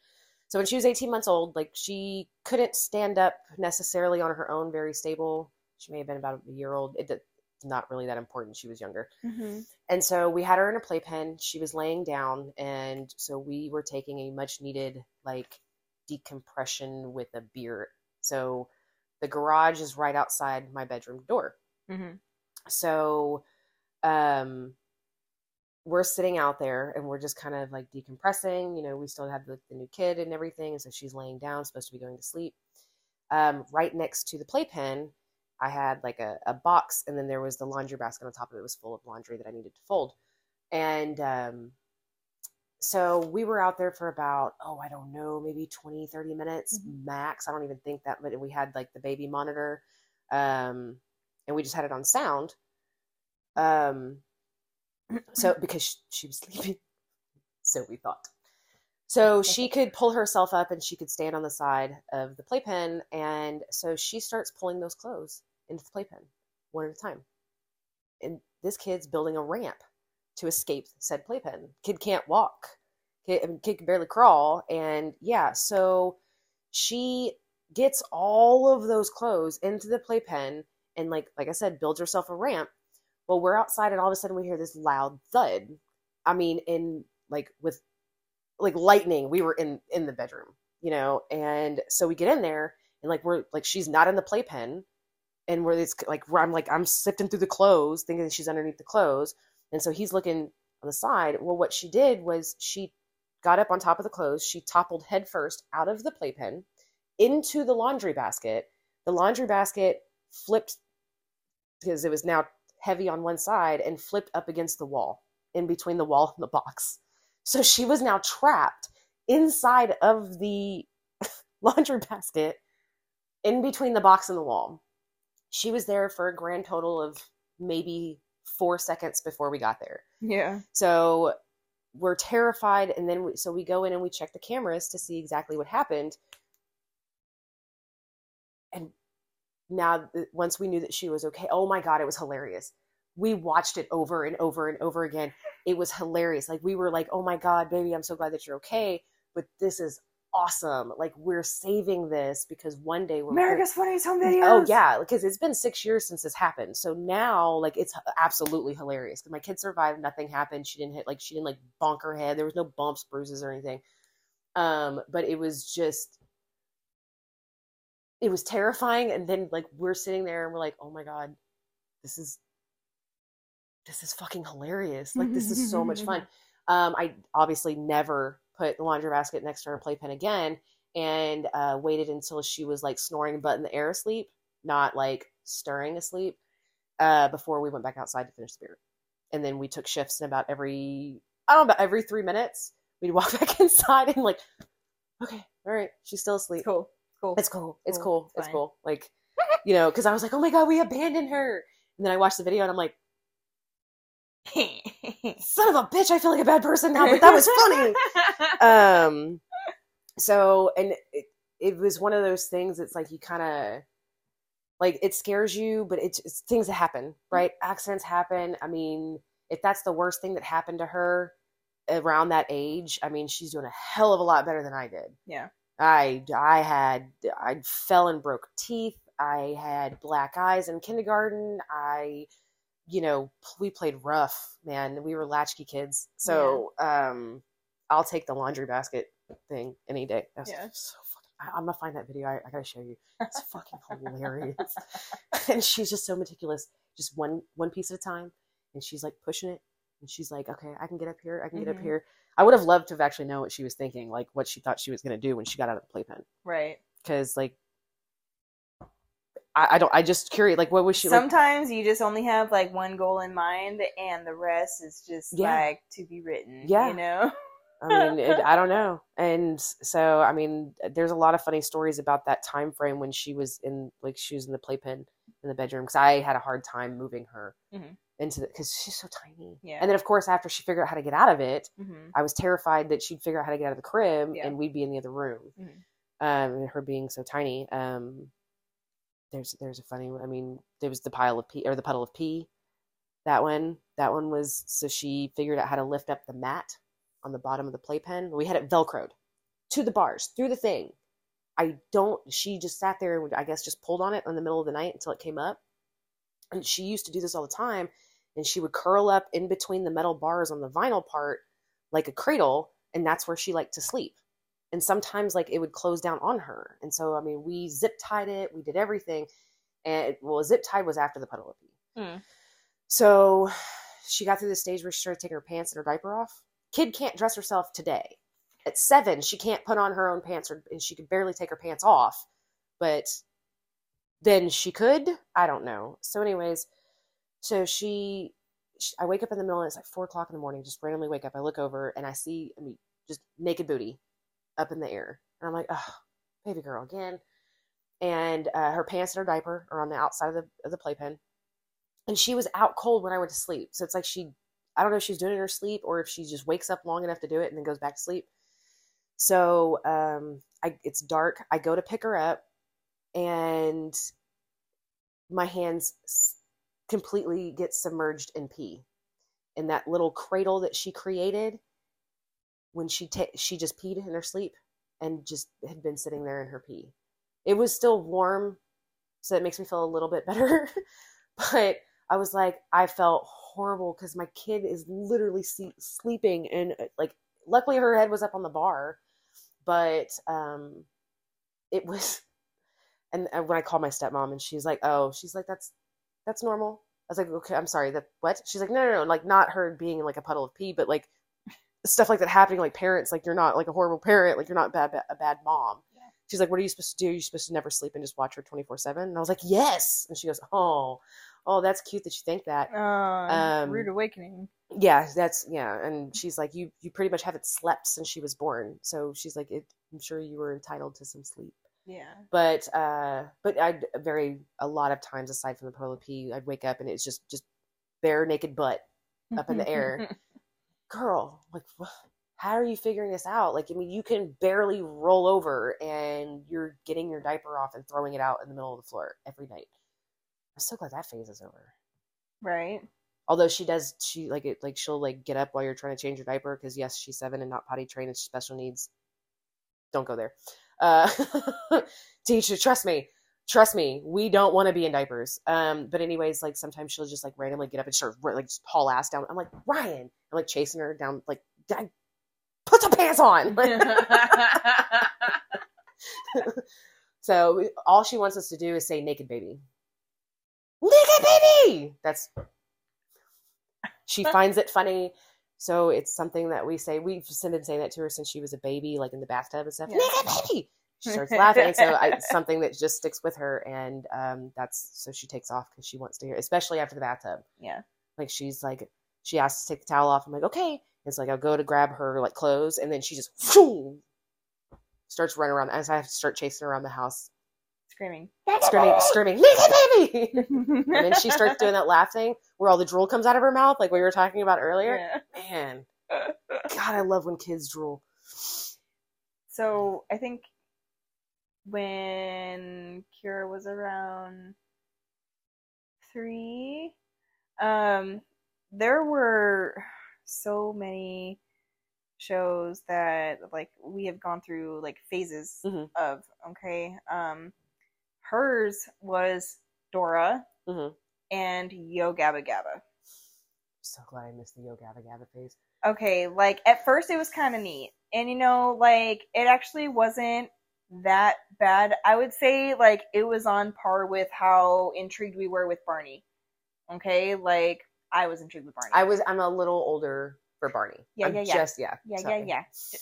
So when she was 18 months old, like she couldn't stand up necessarily on her own, very stable. She may have been about a year old. It, it's not really that important. She was younger. Mhm. And so we had her in a playpen. She was laying down, and so we were taking a much needed like decompression with a beer. So the garage is right outside my bedroom door. Mhm. So um we're sitting out there and we're just kind of like decompressing. You know, we still have the, the new kid and everything. And so she's laying down, supposed to be going to sleep. Um, right next to the playpen, I had like a, a box, and then there was the laundry basket on top of it it was full of laundry that I needed to fold. And um, so we were out there for about, oh, I don't know, maybe 20, 30 minutes max. I don't even think that, but we had like the baby monitor, um, and we just had it on sound. Um, so because she, she was sleeping, so we thought. So she could pull herself up and she could stand on the side of the playpen, and so she starts pulling those clothes into the playpen one at a time. And this kid's building a ramp to escape said playpen. Kid can't walk. Kid, I mean, kid can barely crawl, and yeah, so she gets all of those clothes into the playpen and like like I said, builds herself a ramp. Well, we're outside and all of a sudden we hear this loud thud. I mean, in like with like lightning, we were in in the bedroom, you know, and so we get in there and like we're like she's not in the playpen, and we're it's like where I'm like I'm sifting through the clothes, thinking she's underneath the clothes, and so he's looking on the side. Well, what she did was she got up on top of the clothes, she toppled headfirst out of the playpen into the laundry basket. The laundry basket flipped because it was now heavy on one side and flipped up against the wall in between the wall and the box. So she was now trapped inside of the laundry basket in between the box and the wall. She was there for a grand total of maybe four seconds before we got there. Yeah. So we're terrified, and then we, so we go in and we check the cameras to see exactly what happened. And now, uh, once we knew that she was okay, oh my god, it was hilarious. We watched it over and over and over again. It was hilarious. Like we were like, "Oh my god, baby, I'm so glad that you're okay." But this is awesome. Like we're saving this because one day we're America's Funniest Home Videos. Oh yeah, because it's been six years since this happened. So now, like, it's absolutely hilarious. Because my kid survived, nothing happened. She didn't hit, like, she didn't like bonk her head. There was no bumps, bruises, or anything. Um, but it was just, it was terrifying. And then, like, we're sitting there and we're like, oh my god, this is, this is fucking hilarious. Like, this is so much fun. Um, I obviously never put the laundry basket next to her playpen again and uh, waited until she was like snoring but in the air asleep, not like stirring asleep, uh, before we went back outside to finish the beer. And then we took shifts in about every, I don't know, about every three minutes, we'd walk back inside and like, okay, all right, she's still asleep. It's cool. Cool. It's cool. It's Cool. cool. It's It's cool. Like, you know, because I was like, oh my God, we abandoned her. And then I watched the video and I'm like, son of a bitch, I feel like a bad person now, but that was funny. um so and it, it was one of those things it's like you kind of like it scares you but it's, it's things that happen right? Accidents happen. I mean if that's the worst thing that happened to her around that age i mean she's doing a hell of a lot better than i did. Yeah. i i had i fell and broke teeth. I had black eyes in kindergarten. I you know we played rough man. We were latchkey kids. So um i'll take the laundry basket thing any day. That's Yeah. so fucking, I, i'm gonna find that video. I, I gotta show you. It's fucking hilarious. And she's just so meticulous. Just one one piece at a time. And she's like pushing it. And she's like okay i can get up here. I can get up Mhm. here. I would have loved to have actually known what she was thinking like what she thought she was gonna do when she got out of the playpen. Right. because like I, I don't i just curious like what was she like Sometimes you just only have like one goal in mind, and the rest is just Yeah. like to be written. Yeah. You know. I mean, it, I don't know. And so, I mean, there's a lot of funny stories about that time frame when she was in, like, she was in the playpen in the bedroom because I had a hard time moving her Mhm. into the because she's so tiny. Yeah. And then, of course, after she figured out how to get out of it, hmm I was terrified that she'd figure out how to get out of the crib Yeah. and we'd be in the other room. Mhm. Um, and her being so tiny. Um, there's there's a funny. One. I mean, there was the pile of pee or the puddle of pee. That one, that one was so she figured out how to lift up the mat on the bottom of the playpen. We had it velcroed to the bars through the thing. I don't. She just sat there and I guess just pulled on it in the middle of the night until it came up. And she used to do this all the time. And she would curl up in between the metal bars on the vinyl part like a cradle, and that's where she liked to sleep. And sometimes like it would close down on her. And so I mean, we zip tied it, we did everything. And well, zip tied was after the puddle of pee. Mm. So she got through the stage where she started taking her pants and her diaper off. Kid can't dress herself today. At seven, she can't put on her own pants, or, and she could barely take her pants off. But then she could. I don't know. So, anyways, so she, sh I wake up in the middle, and it's like four o'clock in the morning. Just randomly wake up. I look over and I see, I mean, just naked booty up in the air, and I'm like, oh, baby girl again. And uh, her pants and her diaper are on the outside of the of the playpen and she was out cold when I went to sleep. So it's like she, I don't know if she's doing it in her sleep or if she just wakes up long enough to do it and then goes back to sleep. So um, I, it's dark. I go to pick her up, and my hands completely get submerged in pee. In that little cradle that she created, when she ta- she just peed in her sleep and just had been sitting there in her pee. It was still warm, so that makes me feel a little bit better. but I was like, I felt horrible because my kid is literally sleep, sleeping, and uh, like, luckily her head was up on the bar, but um, it was. And uh, when I called my stepmom, and she's like, "Oh, she's like, that's that's normal." I was like, "Okay, I'm sorry, that what?" She's like, "No, no, no, like not her being like a puddle of pee, but like stuff like that happening, like parents, like you're not like a horrible parent, like you're not bad, a bad mom." Yeah. She's like, "What are you supposed to do? You're supposed to never sleep and just watch her 24 seven. And I was like, "Yes." And she goes, "Oh, oh, that's cute that you think that." Oh, Um, rude awakening. yeah that's yeah and she's like you you pretty much haven't slept since she was born so she's like it, i'm sure you were entitled to some sleep Yeah. but uh but i'd very a lot of times aside from the pee i'd wake up and it's just just bare naked butt up in the air. Girl like how are you figuring this out like i mean you can barely roll over and you're getting your diaper off and throwing it out in the middle of the floor every night i'm so glad that phase is over right. although she does she like it like she'll like get up while you're trying to change your diaper because yes she's seven and not potty trained and special needs don't go there. Uh, teacher, trust me, trust me, we don't want to be in diapers. Um, but anyways, like sometimes she'll just like randomly get up and start like just haul ass down. I'm like Ryan, I'm like chasing her down, like "Dad, put some pants on. so all she wants us to do is say naked baby, naked baby. That's she finds it funny. So it's something that we say. We've been saying that to her since she was a baby, like in the bathtub and stuff. Yeah. Naked baby. She starts laughing, so I, something that just sticks with her, and um, that's so she takes off because she wants to hear, especially after the bathtub. yeah. Like she's like, she asks to take the towel off. I'm like, okay. It's like I'll go to grab her like clothes, and then she just whoo, starts running around. As I have to start chasing her around the house, Screaming. screaming, screaming, naked baby. and then she starts doing that laugh thing where all the drool comes out of her mouth, like we were talking about earlier. Yeah. Man, God, I love when kids drool. So I think when Kira was around three, um, there were so many shows that like we have gone through like phases Mhm. of. Okay, um, hers was Dora Mhm. and Yo Gabba Gabba. So glad I missed the Yo Gabba Gabba phase. okay, like at first it was kind of neat. And you know, like it actually wasn't that bad. I would say like it was on par with how intrigued we were with Barney. Okay, like I was intrigued with Barney. I was. I'm a little older for Barney. Yeah, I'm yeah, yeah. Just yeah. yeah, sorry. yeah, yeah.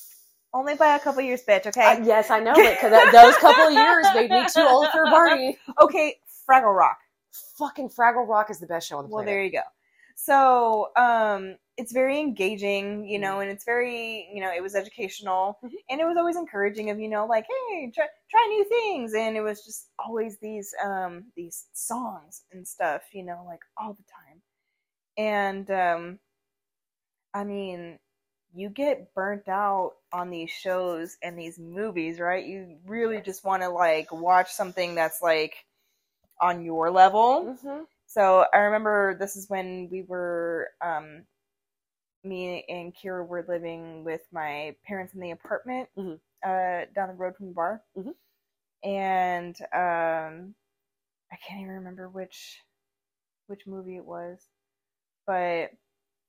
Only by a couple years, bitch. Okay, Uh, yes, I know it because those couple years made me too old for Barney. okay. Fraggle Rock. Fucking Fraggle Rock is the best show on the Well, planet. there you go. So, um, it's very engaging, you Mm-hmm. know, and it's very, you know, it was educational, Mhm. and it was always encouraging of, you know, like, hey, try, try new things, and it was just always these, um, these songs and stuff, you know, like all the time, and, um, I mean, you get burnt out on these shows and these movies, right? You really just want to like watch something that's like on your level. hmm So I remember this is when we were, um, me and Kira were living with my parents in the apartment Mhm. uh, down the road from the bar, Mhm. and um, I can't even remember which which movie it was, but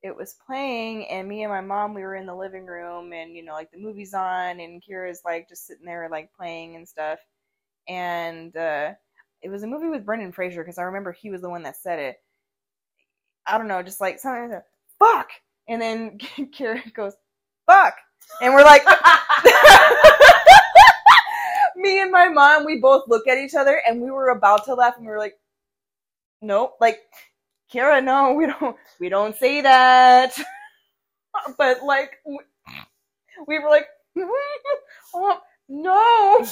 it was playing, and me and my mom we were in the living room, and you know like the movie's on, and Kira's like just sitting there like playing and stuff, and uh, it was a movie with Brendan Fraser because I remember he was the one that said it. I don't know, just like something like fuck, and then Kira goes fuck, and we're like, me and my mom, we both look at each other and we were about to laugh, and we were like, nope, like Kira, no, we don't, we don't say that, but like we, we were like, oh, no.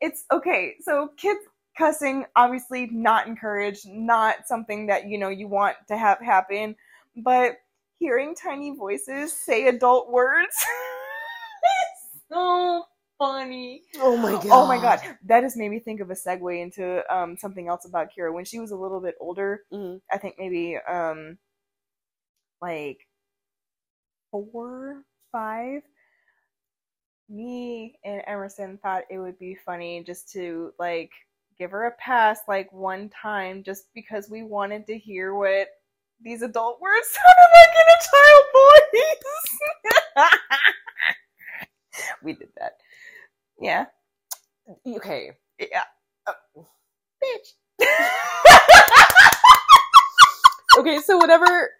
It's okay. So kids cussing obviously not encouraged, not something that you know you want to have happen, but hearing tiny voices say adult words is so funny. Oh my god. Oh my god, that just made me think of a segue into um, something else about Kira. When she was a little bit older, Mhm. I think maybe um, like four, five. Me and Emerson thought it would be funny just to like give her a pass like one time just because we wanted to hear what these adult words sounded like in a child voice. we did that. Yeah. Okay. Yeah. Uh, Bitch. okay, so whatever.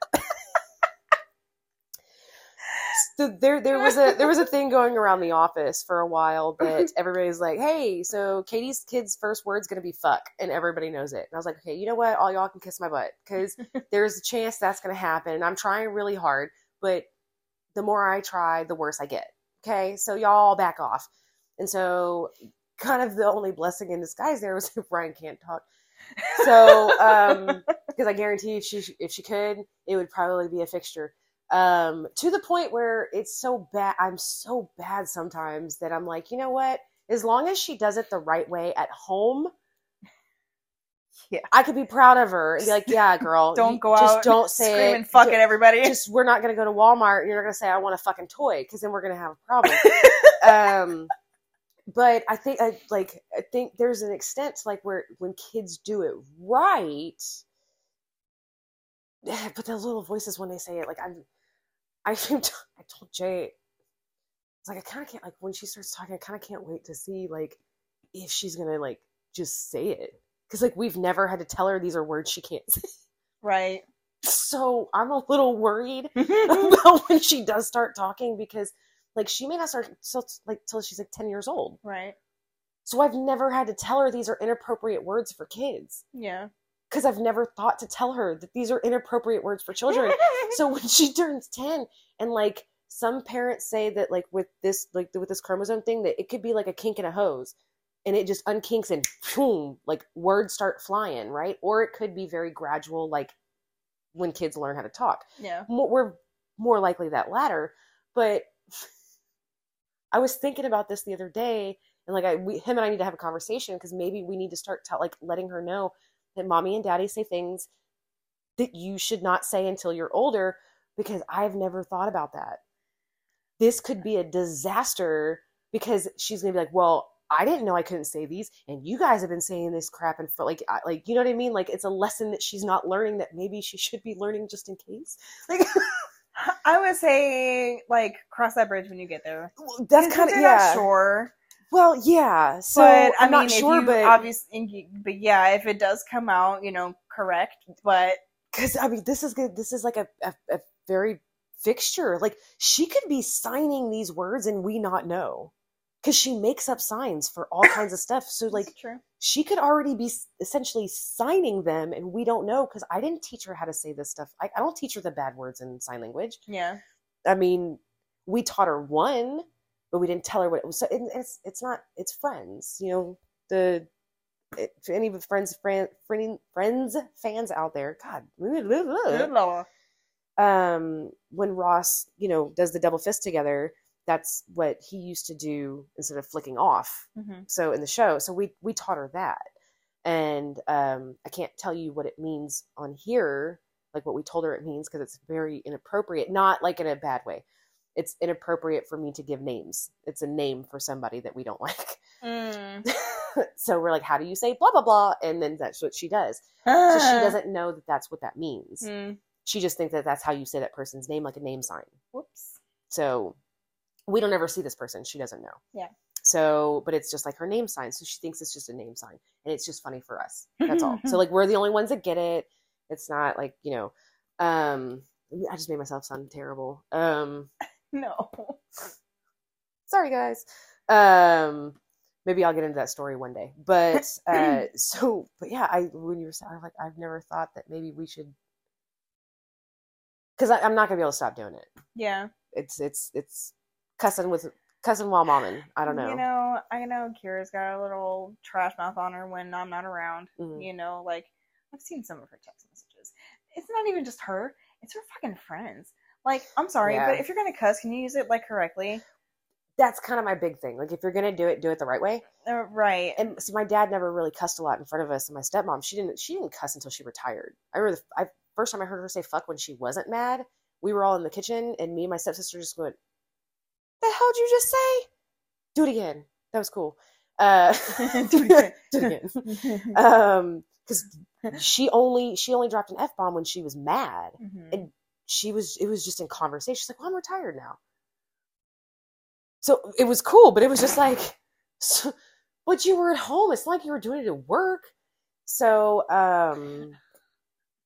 So there, there was a there was a thing going around the office for a while that everybody's like, "Hey, so Katie's kid's first word's gonna be fuck," and everybody knows it. And I was like, "Okay, you know what? All y'all can kiss my butt because there's a chance that's gonna happen. And I'm trying really hard, but the more I try, the worse I get. Okay, so y'all back off." And so, kind of the only blessing in disguise there was if Ryan can't talk. So, um, because I guarantee if she if she could, it would probably be a fixture. Um, to the point where it's so bad. I'm so bad sometimes that I'm like, you know what? As long as she does it the right way at home, Yeah. I could be proud of her and be like, yeah, girl, Don't go just out don't say screaming it. fuck Ju- at everybody. Just we're not gonna go to Walmart. You're not gonna say I want a fucking toy because then we're gonna have a problem. um, but I think I like I think there's an extent to like where when kids do it right, but the little voices when they say it, like I'm, I I told Jay, it's like I kind of can't like when she starts talking, I kind of can't wait to see like if she's gonna like just say it because like we've never had to tell her these are words she can't say. right. So I'm a little worried about when she does start talking because like she may not start till like till she's like 10 years old right. so i've never had to tell her these are inappropriate words for kids Yeah. Because i've never thought to tell her that these are inappropriate words for children so when she turns 10 and like some parents say that like with this like with this chromosome thing that it could be like a kink in a hose and it just unkinks and boom like words start flying right or it could be very gradual like when kids learn how to talk yeah. we're more likely that latter. But I was thinking about this the other day, and like I, we, him and I need to have a conversation because maybe we need to start tell, like letting her know that mommy and daddy say things that you should not say until you're older because I've never thought about that. This could be a disaster because she's gonna be like, well. I didn't know I couldn't say these, and you guys have been saying this crap, and for like, I, like you know what I mean? Like, it's a lesson that she's not learning that maybe she should be learning just in case. Like, I was saying, like cross that bridge when you get there. That's kind of yeah. not sure. Well, yeah. So but I I'm mean, not sure, you but obviously, but yeah, if it does come out, you know, correct. But because I mean, this is good. This is like a, a a very fixture. Like she could be signing these words and we not know because she makes up signs for all kinds of stuff. So like true. she could already be essentially signing them and we don't know because I didn't teach her how to say this stuff. I, I don't teach her the bad words in sign language. Yeah. I mean, we taught her one, but we didn't tell her what it was. So it, it's it's not it's friends, you know. The it, for any of the friends friend, friend friends fans out there, God, Good lord. um, when Ross, you know, does the double fist together, that's what he used to do instead of flicking off. Mhm. So in the show, so we we taught her that, and um, I can't tell you what it means on here, like what we told her it means, because it's very inappropriate. Not like in a bad way. It's inappropriate for me to give names. It's a name for somebody that we don't like. Mm. so we're like, how do you say blah blah blah? And then that's what she does. So Ah. she doesn't know that that's what that means. Mm. She just thinks that that's how you say that person's name, like a name sign. Whoops. So we don't ever see this person. She doesn't know. Yeah. So, but it's just like her name sign. So she thinks it's just a name sign. And it's just funny for us. That's all. so like we're the only ones that get it. It's not like, you know, um I just made myself sound terrible. Um No. sorry guys. Um maybe I'll get into that story one day. But uh so but yeah, I when you were saying I'm like I've never thought that maybe we should because I'm not gonna be able to stop doing it. Yeah. It's it's it's cussing with cussing while momming. I don't know. You know, I know Kira's got a little trash mouth on her when I'm not around. Mhm. You know, like I've seen some of her text messages. It's not even just her; it's her fucking friends. Like, I'm sorry, Yeah. but if you're gonna cuss, can you use it like correctly? That's kind of my big thing. Like if you're gonna do it, do it the right way. Uh, right. And so my dad never really cussed a lot in front of us, and my stepmom she didn't she didn't cuss until she retired. I remember the I, first time I heard her say fuck when she wasn't mad. We were all in the kitchen, and me and my stepsister just went, "The hell did you just say? Do it again. That was cool. Uh, Do it again. do it again. Um, because she only she only dropped an f bomb when she was mad. Mhm. and she was it was just in conversation. She's like well i'm retired now. So it was cool but it was just like so, but you were at home. It's not like you were doing it at work. So um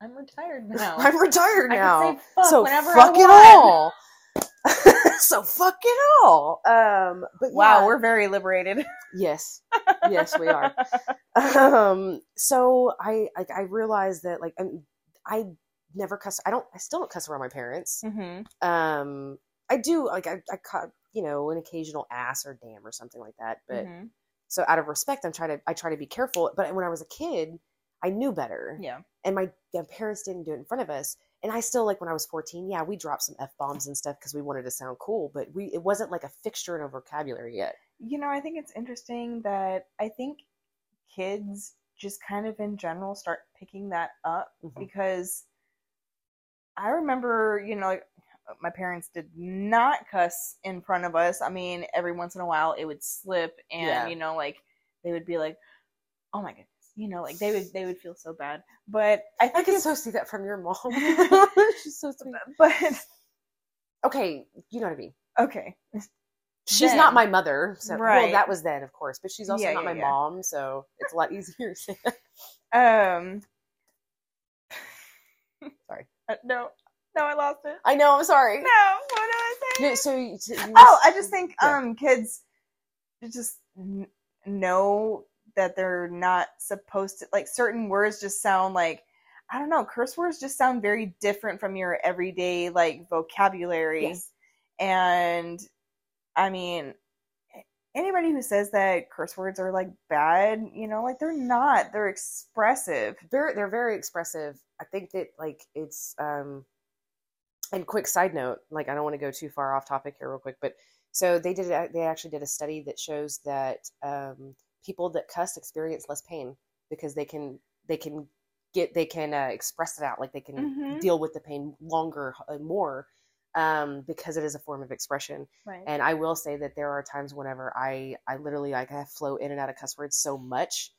I'm retired now. i'm retired now. fuck so fuck it all. So fuck it all. Um but Wow, yeah, we're very liberated. yes. Yes we are. Um so i i, I realized that like i i never cuss i don't i still don't cuss around my parents hmm um i do like i, I caught you know an occasional ass or damn or something like that but Mhm. so out of respect i'm trying to i try to be careful but when i was a kid i knew better Yeah. and my, my parents didn't do it in front of us and i still like when i was 14 yeah we dropped some f-bombs and stuff because we wanted to sound cool but we it wasn't like a fixture in our vocabulary yet You know, I think it's interesting that I think kids just kind of in general start picking that up Mhm. because I remember, you know, like my parents did not cuss in front of us. I mean, every once in a while it would slip and Yeah. you know, like they would be like, "Oh my goodness." You know, like they would they would feel so bad. But I I can so see that from your mom. She's so sweet. but Okay, you know what I mean. okay. She's Then. not my mother, so well, that was then, of course, but she's also Yeah, not yeah, my yeah. mom, so it's a lot easier to say that. Um Sorry. Uh, no. No, I lost it. I know. I'm sorry. No, what did I say? No, so you, so you Oh, I just think Yeah. um kids just know that they're not supposed to like certain words just sound like I don't know, curse words just sound very different from your everyday like vocabulary. Yes. And I mean anybody who says that curse words are like bad, you know, like they're not. They're expressive. very they're very expressive. I think that like it's um and quick side note, like I don't want to go too far off topic here real quick, but so they did they actually did a study that shows that um people that cuss experience less pain because they can they can get they can uh, express it out like they can Mhm. deal with the pain longer and more um because it is a form of expression Right. and I will say that there are times whenever I I literally like I flow in and out of cuss words so much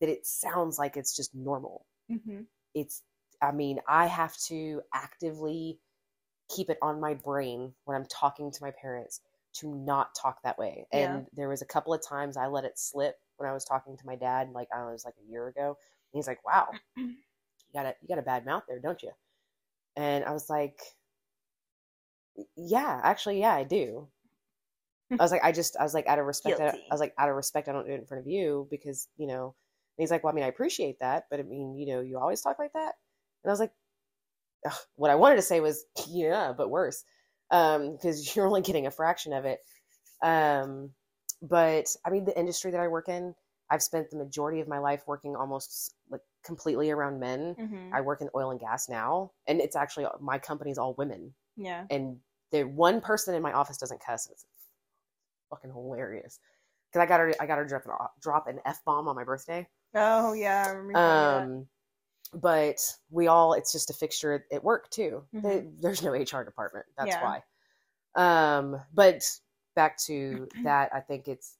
that it sounds like it's just normal. mm-hmm. It's I mean, I have to actively keep it on my brain when I'm talking to my parents to not talk that way. Yeah. And there was a couple of times I let it slip when I was talking to my dad like I was like a year ago. And he's like, "Wow. You got a you got a bad mouth there, don't you?" And I was like, "Yeah, actually, yeah, I do." I was like, I just, I was like, out of respect, I, I was like, out of respect, I don't do it in front of you because, you know, and he's like, well, I mean, I appreciate that, but I mean, you know, you always talk like that. And I was like, ugh, what I wanted to say was, yeah, but worse, um, because you're only getting a fraction of it. Um, but I mean, the industry that I work in, I've spent the majority of my life working almost like completely around men. Mm-hmm. I work in oil and gas now, and it's actually my company's all women yeah. and the one person in my office doesn't cuss. It's fucking hilarious. Because I got her, I got her drop an, drop an f bomb on my birthday. Oh yeah, I remember. you telling me Um, but we all, it's just a fixture at, work too. Mhm. They- there's no HR department. That's Yeah. why. Um, but back to that, I think it's.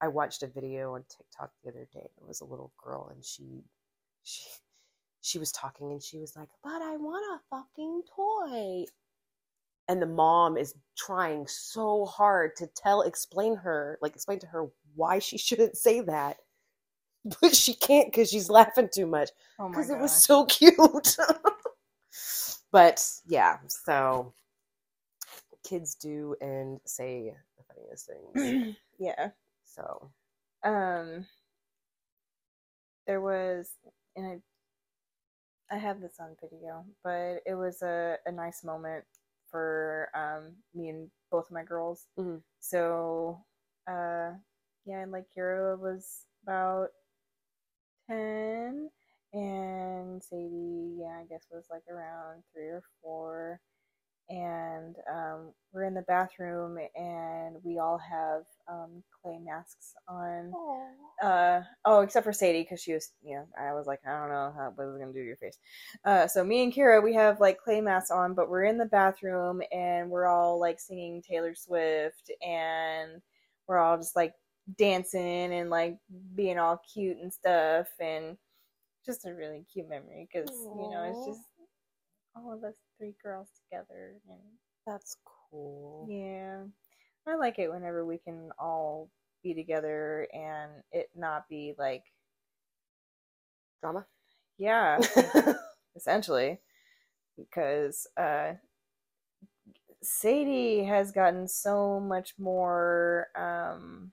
I watched a video on TikTok the other day. It was a little girl, and she, she, she was talking, and she was like, "But I want a fucking toy." And the mom is trying so hard to tell, explain her, like explain to her why she shouldn't say that, but she can't because she's laughing too much. Oh my because it was so cute. but yeah, so kids do and say the funniest things. yeah. So Um, there was, and I, I have this on video, but it was a, a nice moment for um me and both of my girls. Mhm. So, uh, yeah, and like Kira was about ten, and Sadie, yeah, I guess was like around three or four. And um, we're in the bathroom, and we all have um, clay masks on. Uh, oh, except for Sadie, because she was, you know, I was like, I don't know how, what was gonna do to your face. Uh, so me and Kira, we have like clay masks on, but we're in the bathroom, and we're all like singing Taylor Swift, and we're all just like dancing and like being all cute and stuff, and just a really cute memory because you know it's just all of us three girls together, and that's cool. yeah, I like it whenever we can all be together and it not be like, Drama. yeah, essentially, because uh, Sadie has gotten so much more. Um,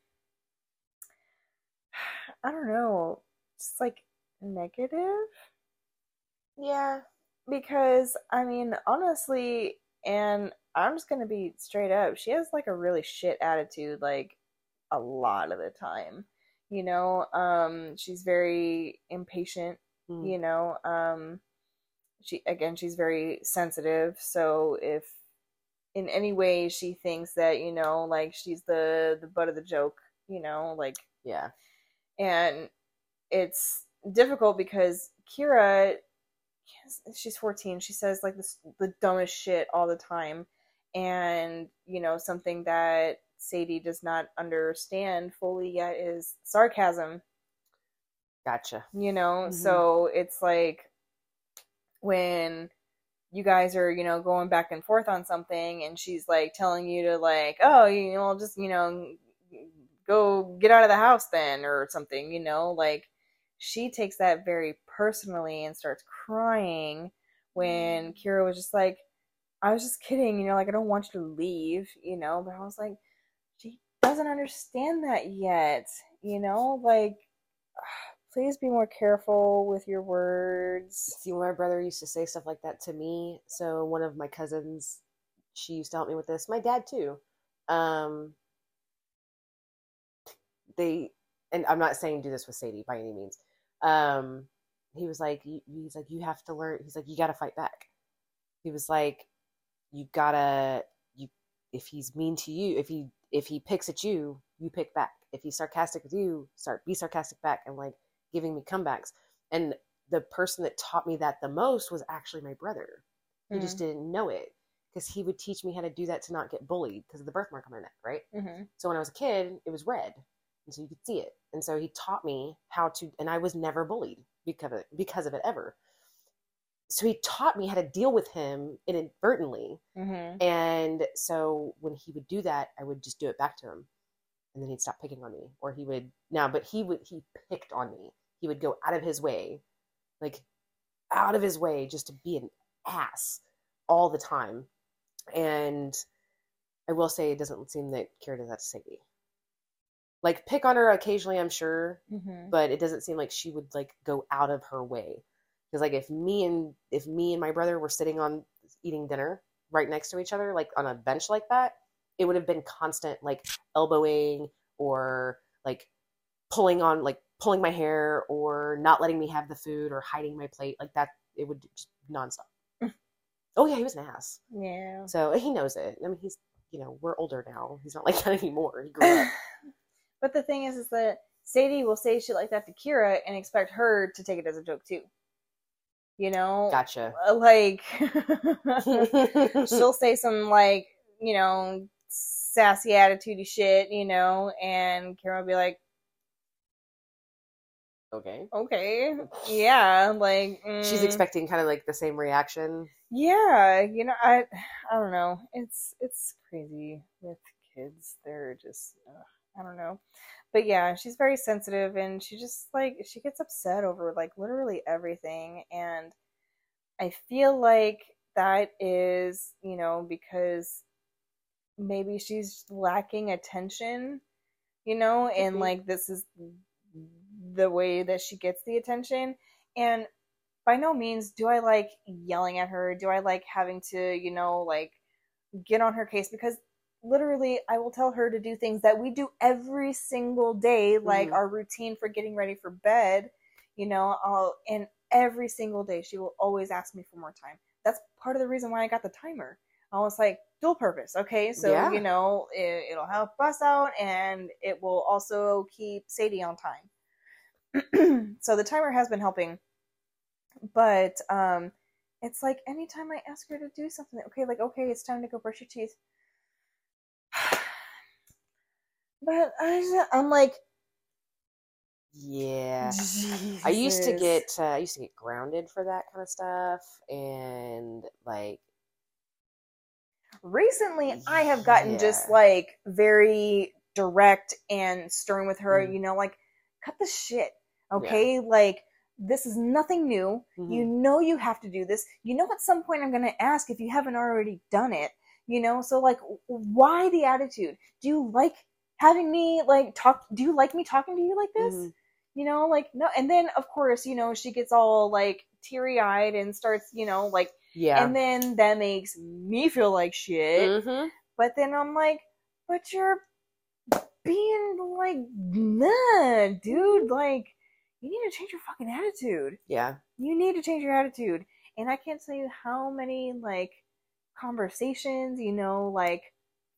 I don't know, just like negative yeah. because I mean, honestly, and I'm just gonna be straight up. She has like a really shit attitude, like a lot of the time. You know, um, she's very impatient. Mm. You know, um, she again, she's very sensitive. So if in any way she thinks that you know, like she's the the butt of the joke, you know, like Yeah. And it's difficult because Kira, she's 14. She says like this, the dumbest shit all the time. And, you know, something that Sadie does not understand fully yet is sarcasm. Gotcha. You know, Mhm. so it's like when you guys are, you know, going back and forth on something and she's like telling you to like, oh, you know, just, you know, go get out of the house then or something, you know, like she takes that very personally and starts crying when Kira was just like, I was just kidding, you know, like I don't want you to leave, you know, but I was like, she doesn't understand that yet, you know, like please be more careful with your words. See, my brother used to say stuff like that to me. So one of my cousins, she used to help me with this. My dad too. Um, they, and I'm not saying do this with Sadie by any means. Um, he was like, he's like, you have to learn. He's like, you got to fight back. He was like, you gotta, you, if he's mean to you, if he, if he picks at you, you pick back. If he's sarcastic with you, start be sarcastic back and like giving me comebacks. And the person that taught me that the most was actually my brother. He just didn't know it because he would teach me how to do that to not get bullied because of the birthmark on my neck, right? Mm-hmm. So when I was a kid, it was red, and so you could see it. And so he taught me how to, and I was never bullied because of it, because of it ever. So he taught me how to deal with him inadvertently. Mm-hmm. And so when he would do that, I would just do it back to him. And then he'd stop picking on me. Or he would now, but he would he picked on me. He would go out of his way, like out of his way just to be an ass all the time. And I will say it doesn't seem that Kira does that to Sadie. Like pick on her occasionally, I'm sure, Mm-hmm. but it doesn't seem like she would like go out of her way. Because like if me and if me and my brother were sitting on eating dinner right next to each other like on a bench like that it would have been constant like elbowing or like pulling on like pulling my hair or not letting me have the food or hiding my plate like that it would just nonstop. Oh yeah he was an ass. Yeah. so he knows it. I mean he's you know we're older now. He's not like that anymore. He grew up but the thing is, is that Sadie will say shit like that to Kira and expect her to take it as a joke too. You know, gotcha like she'll say some like you know sassy attitudey shit, you know, and Kira will be like, okay okay, yeah, like she's mm, expecting kind of like the same reaction. Yeah, you know, I I don't know. It's it's crazy with kids. They're just ugh, I don't know. But yeah, she's very sensitive and she just like she gets upset over like literally everything and I feel like that is, you know, because maybe she's lacking attention, you know, and like this is the way that she gets the attention and by no means do I like yelling at her. Do I like having to, you know, like get on her case because literally I will tell her to do things that we do every single day, like Mhm. our routine for getting ready for bed. You know, I'll and every single day she will always ask me for more time. That's part of the reason why I got the timer. I was like dual purpose. Okay, so Yeah. you know it, it'll help us out and it will also keep Sadie on time. so the timer has been helping but um it's like anytime i ask her to do something okay like okay it's time to go brush your teeth but I, I'm like Yeah. I used to get uh, I used to get grounded for that kind of stuff and like recently i have gotten just like very direct and stern with her Mm. you know like cut the shit okay? Like this is nothing new. You mhm. know you have to do this. You know at some point i'm going to ask if you haven't already done it you know? So like why the attitude? Do you like having me like talk do you like me talking to you like this Mhm. you know like no and then of course you know she gets all like teary-eyed and starts you know like yeah. and then that makes me feel like shit Mhm. but then i'm like but you're being like nah dude like you need to change your fucking attitude Yeah. you need to change your attitude and i can't tell you how many like conversations you know like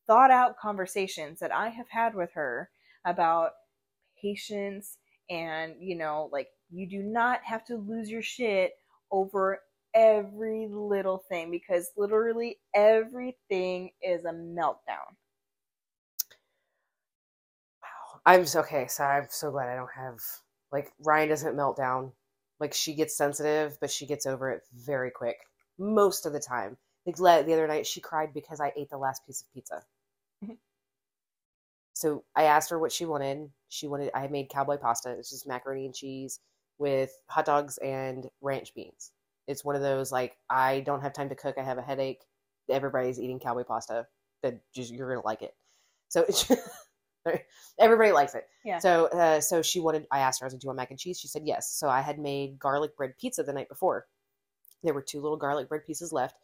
thought out conversations that i have had with her about patience and you know like you do not have to lose your shit over every little thing because literally everything is a meltdown Wow. I'm so okay. So I'm so glad I don't have like Ryan doesn't melt down. Like she gets sensitive, but she gets over it very quick most of the time. Like the other night, she cried because I ate the last piece of pizza. Mhm. So I asked her what she wanted. She wanted I made cowboy pasta. It's just macaroni and cheese with hot dogs and ranch beans. It's one of those like I don't have time to cook. I have a headache. Everybody's eating cowboy pasta. That just you're gonna like it. So everybody likes it. Yeah. So uh, so she wanted. I asked her, I was like, "Do you want mac and cheese?" She said yes. So I had made garlic bread pizza the night before. There were two little garlic bread pieces left,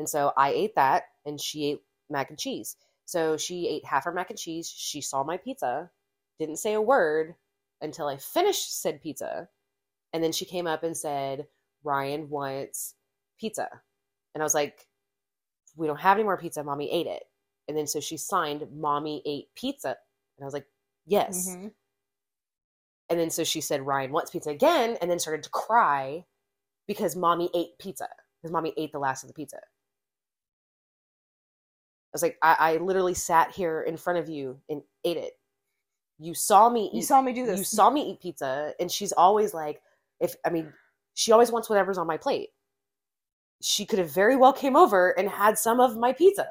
and so I ate that, and she ate mac and cheese. So she ate half her mac and cheese. She saw my pizza, didn't say a word until I finished said pizza, and then she came up and said, "Ryan wants pizza," and I was like, "We don't have any more pizza. Mommy ate it." And then so she signed, "Mommy ate pizza," and I was like, "Yes." Mhm. And then so she said, Ryan wants pizza again, and then started to cry because mommy ate pizza, because mommy ate the last of the pizza. I was like, I, I literally sat here in front of you and ate it. You saw me eat you saw me do this you saw me eat pizza, and she's always like, if I mean, she always wants whatever's on my plate. She could have very well came over and had some of my pizza,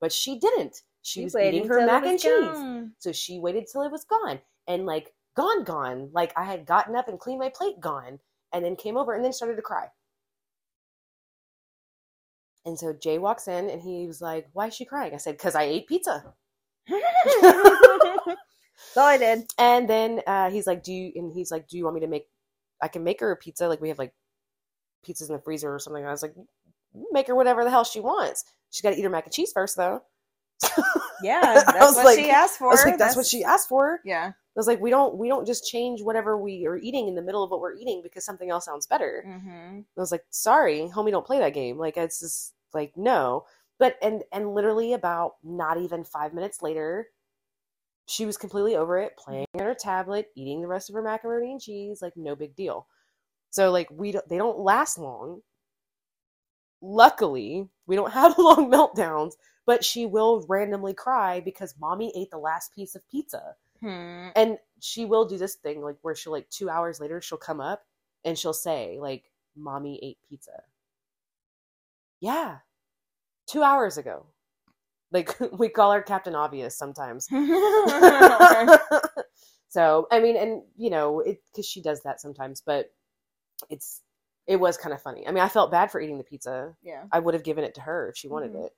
but she didn't. She You was eating her mac and cheese. gone. So she waited till it was gone and like gone, gone. Like I had gotten up and cleaned my plate, gone, and then came over and then started to cry. And so Jay walks in and he was like, Why is she crying? I said, Because I ate pizza. so I did. And then uh, he's like, Do you, and he's like, Do you want me to make, I can make her a pizza. Like we have like pizzas in the freezer or something. I was like, Make her whatever the hell she wants. She's got to eat her mac and cheese first, though. Yeah, I that's what like- she asked I for. was like, That's what she asked for. Yeah. I was like, we don't we don't just change whatever we are eating in the middle of what we're eating because something else sounds better. hmm I was like, sorry, homie, don't play that game. Like it's just like no. But and and literally about not even five minutes later, she was completely over it, playing on her tablet, eating the rest of her macaroni and cheese, like no big deal. So like we don't they don't last long. Luckily, we don't have long meltdowns, but she will randomly cry because mommy ate the last piece of pizza. Hmm. And she will do this thing like where she'll like two hours later she'll come up and she'll say like mommy ate pizza. Yeah. Two hours ago. Like we call her Captain Obvious sometimes. so I mean, and you know, it because she does that sometimes, but it's it was kind of funny. I mean, I felt bad for eating the pizza. yeah. I would have given it to her if she wanted Mhm. it.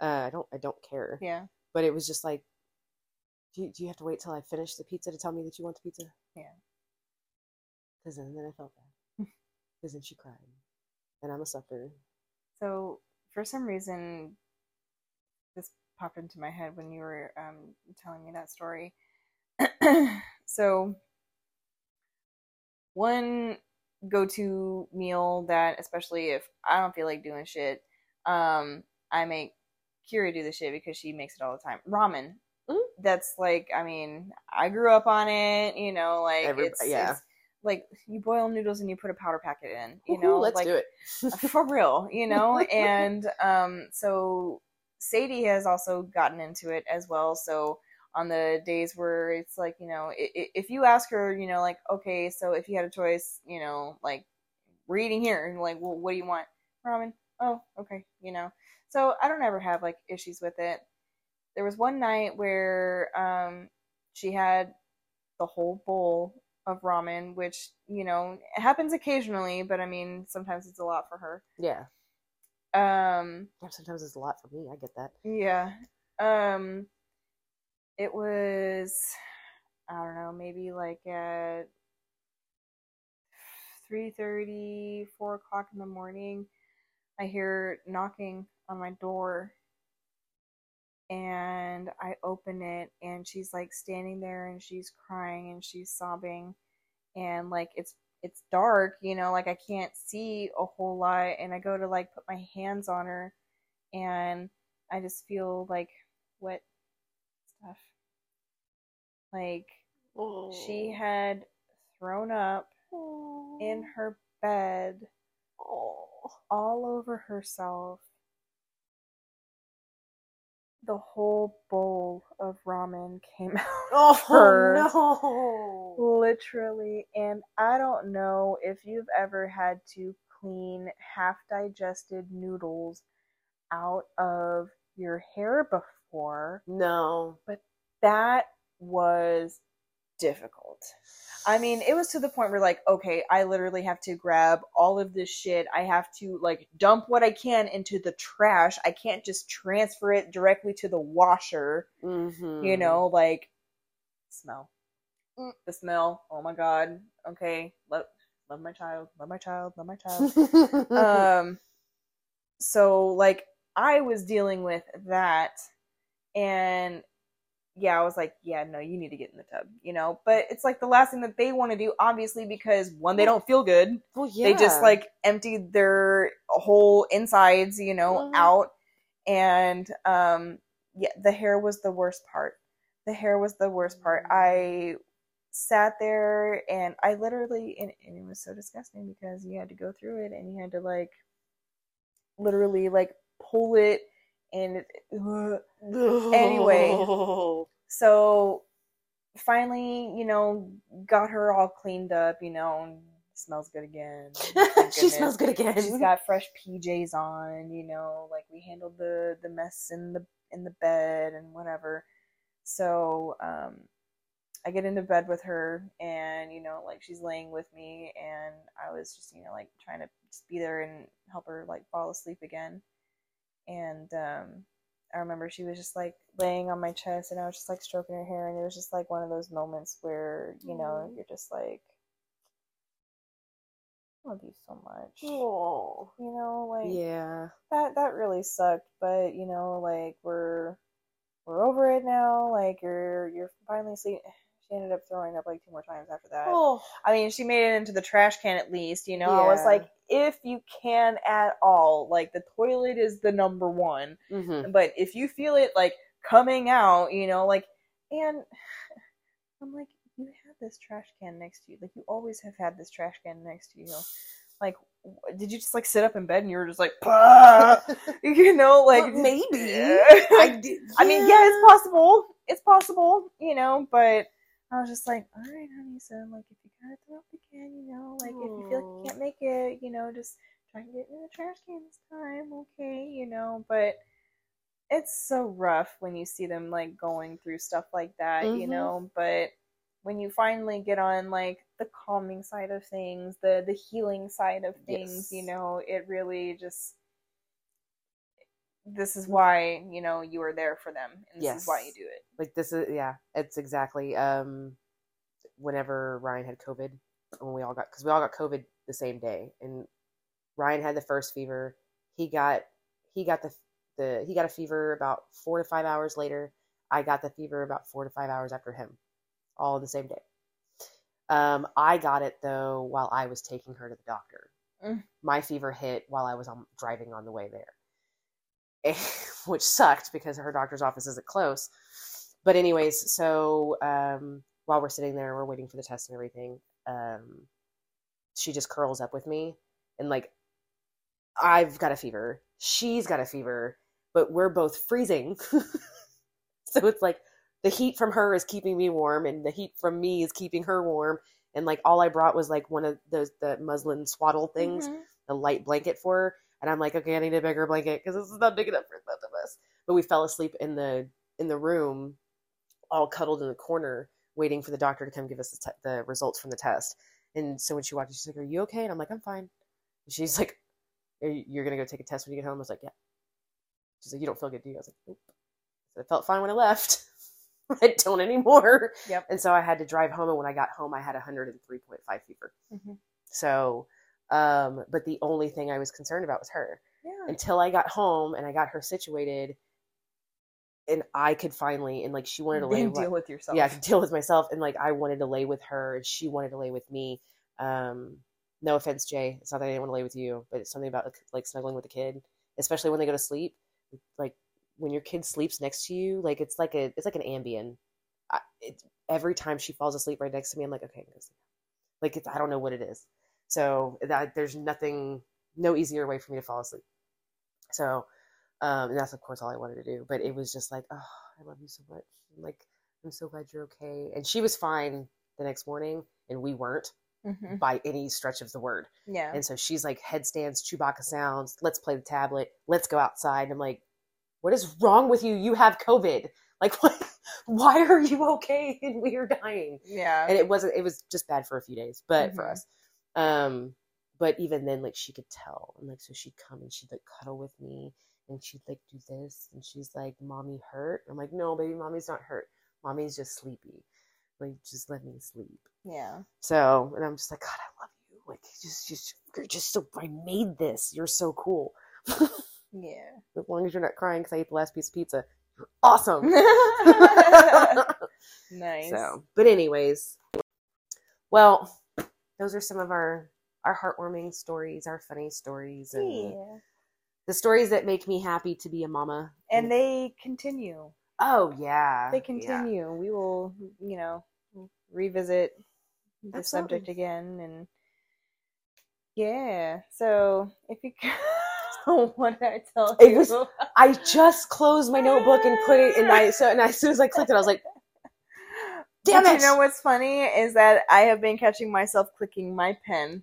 Uh, I don't. I don't care. Yeah. But it was just like, do you, do you have to wait till I finish the pizza to tell me that you want the pizza? Yeah. Because then, then I felt bad. Because then she cried, and I'm a sucker. So for some reason, this popped into my head when you were um, telling me that story. so one go-to meal that, especially if I don't feel like doing shit, um, I make Kira do the shit because she makes it all the time. Ramen. Mhm. That's like, I mean, I grew up on it. You know, like Every- it's, yeah. it's like you boil noodles and you put a powder packet in. You Woohoo, know, let's like do it. for real, you know? and um, so Sadie has also gotten into it as well. So on the days where it's like, you know, if you ask her, you know, like, okay, so if you had a choice, you know, like, we're eating here, and like, well, what do you want? Ramen. Oh, okay, you know. So I don't ever have like issues with it. There was one night where um, she had the whole bowl of ramen, which you know happens occasionally, but I mean sometimes it's a lot for her. Yeah. Um, Sometimes it's a lot for me. I get that. yeah. Um, it was I don't know, maybe like at three thirty, four o'clock in the morning. I hear knocking on my door and I open it and she's like standing there and she's crying and she's sobbing and like it's it's dark, you know, like I can't see a whole lot and I go to like put my hands on her and I just feel like wet stuff. Like she had thrown up in her bed Oh. all over herself. The whole bowl of ramen came out. Oh her. no. Literally. And I don't know if you've ever had to clean half digested noodles out of your hair before. No. But that was difficult. I mean, it was to the point where, like, okay, I literally have to grab all of this shit. I have to, like, dump what I can into the trash. I can't just transfer it directly to the washer. Mm-hmm. You know, like, smell. Mm. The smell. Oh my god. Okay. Love, love my child. Love my child. Love my child. Um, so, like, I was dealing with that. And yeah, I was like, yeah, no, you need to get in the tub, you know? But it's like the last thing that they want to do, obviously, because one, they don't feel good. well, yeah. They just like emptied their whole insides, you know, Mhm. out. And um yeah, the hair was the worst part. The hair was the worst part. Mm. I sat there and I literally and, and it was so disgusting because you had to go through it and you had to like literally like pull it and it, Anyway. so finally, you know, got her all cleaned up, you know, and smells good again. She smells good again. She's got fresh PJs on, you know, like we handled the the mess in the in the bed and whatever. So, um I get into bed with her and, you know, like she's laying with me and I was just, you know, like trying to just be there and help her like fall asleep again. And um I remember she was just like laying on my chest and I was just like stroking her hair and it was just like one of those moments where, you know, Aw. you're just like I love you so much. Oh. You know, like Yeah. that that really sucked, but you know, like we're we're over it now. Like you're you're finally sleep. She ended up throwing up like two more times after that. Oh. I mean, she made it into the trash can at least. You know, I was like, if you can at all, like the toilet is the number one. Mm-hmm. But if you feel it like coming out, you know, like, and I'm like, you have this trash can next to you. Like, you always have had this trash can next to you. Like, did you just like sit up in bed and you were just like, you know, like Well, maybe. I, I, did, I mean, yeah, it's possible. It's possible, you know, but I was just like, all right, honey, so like, if you gotta throw up again, you know, like, if you feel like you can't make it, you know, just try and get in the trash can this time, okay, you know, but it's so rough when you see them like going through stuff like that, you Mhm. know, but when you finally get on like the calming side of things, the the healing side of things, you know, it really just this is why, you know, you are there for them and this is why you do it. like this is yeah it's exactly um whenever ryan had covid when we all got because we all got covid the same day and ryan had the first fever. He got he got the the he got a fever about four to five hours later. I got the fever about four to five hours after him all the same day. Um i got it though while i was taking her to the doctor. Mm. my fever hit while i was on driving on the way there which sucked because her doctor's office isn't close. But anyways so um while we're sitting there we're waiting for the test and everything um she just curls up with me and like i've got a fever. She's got a fever. But we're both freezing. So it's like the heat from her is keeping me warm and the heat from me is keeping her warm. And like all i brought was like one of those the muslin swaddle things Mhm. a light blanket for her and i'm like okay i need a bigger blanket because this is not big enough for both of us. But we fell asleep in the in the room all cuddled in the corner waiting for the doctor to come give us the, te- the results from the test. And so when she walked in she's like are you okay? And i'm like i'm fine. And she's like "Are you- you're gonna go take a test when you get home? I was like yeah. She's like you don't feel good do you? I was like nope. I felt fine when i left. I don't anymore. Yep. and so i had to drive home and when i got home i had 103.5 fever. Mhm. so, um, but the only thing I was concerned about was her Yeah. until I got home and I got her situated, and I could finally and like she wanted to lay with, deal with yourself. yeah, I could deal with myself and like I wanted to lay with her and she wanted to lay with me. Um, no offense, Jay, it's not that I didn't want to lay with you, but it's something about like, snuggling with a kid, especially when they go to sleep. Like when your kid sleeps next to you, like it's like a it's like an Ambien. I, every time she falls asleep right next to me, I'm like, okay, I can go sleep. Like it's, I don't know what it is. So that there's nothing, no easier way for me to fall asleep. So, um, and that's of course all I wanted to do. But it was just like, oh, I love you so much. I'm like, I'm so glad you're okay. And she was fine the next morning, and we weren't hmm by any stretch of the word. Yeah. And so she's like, headstands, Chewbacca sounds, let's play the tablet, let's go outside. And I'm like, what is wrong with you? You have COVID. Like, what? Why are you okay and we are dying? yeah. And it wasn't, it was just bad for a few days, but for Mhm. us. Um, but even then, like, she could tell. And like, so she'd come and she'd like cuddle with me and she'd like do this. And she's like, Mommy hurt? I'm like, no, baby, mommy's not hurt. Mommy's just sleepy. Like, just let me sleep. yeah. So, and I'm just like, God, I love you. Like, you just, just, you're just so, I made this. You're so cool. Yeah. As long as you're not crying because I ate the last piece of pizza, you're awesome. nice. so, but anyways, well, those are some of our our heartwarming stories, our funny stories, and Yeah. the stories that make me happy to be a mama. And they continue. oh yeah, They yeah. continue. We will, you know, revisit the subject again and yeah. So if you what did I tell It you? was- I just closed my notebook and put it, in. I so and as soon as I clicked it, I was like, Damn But it! You know what's funny is that I have been catching myself clicking my pen.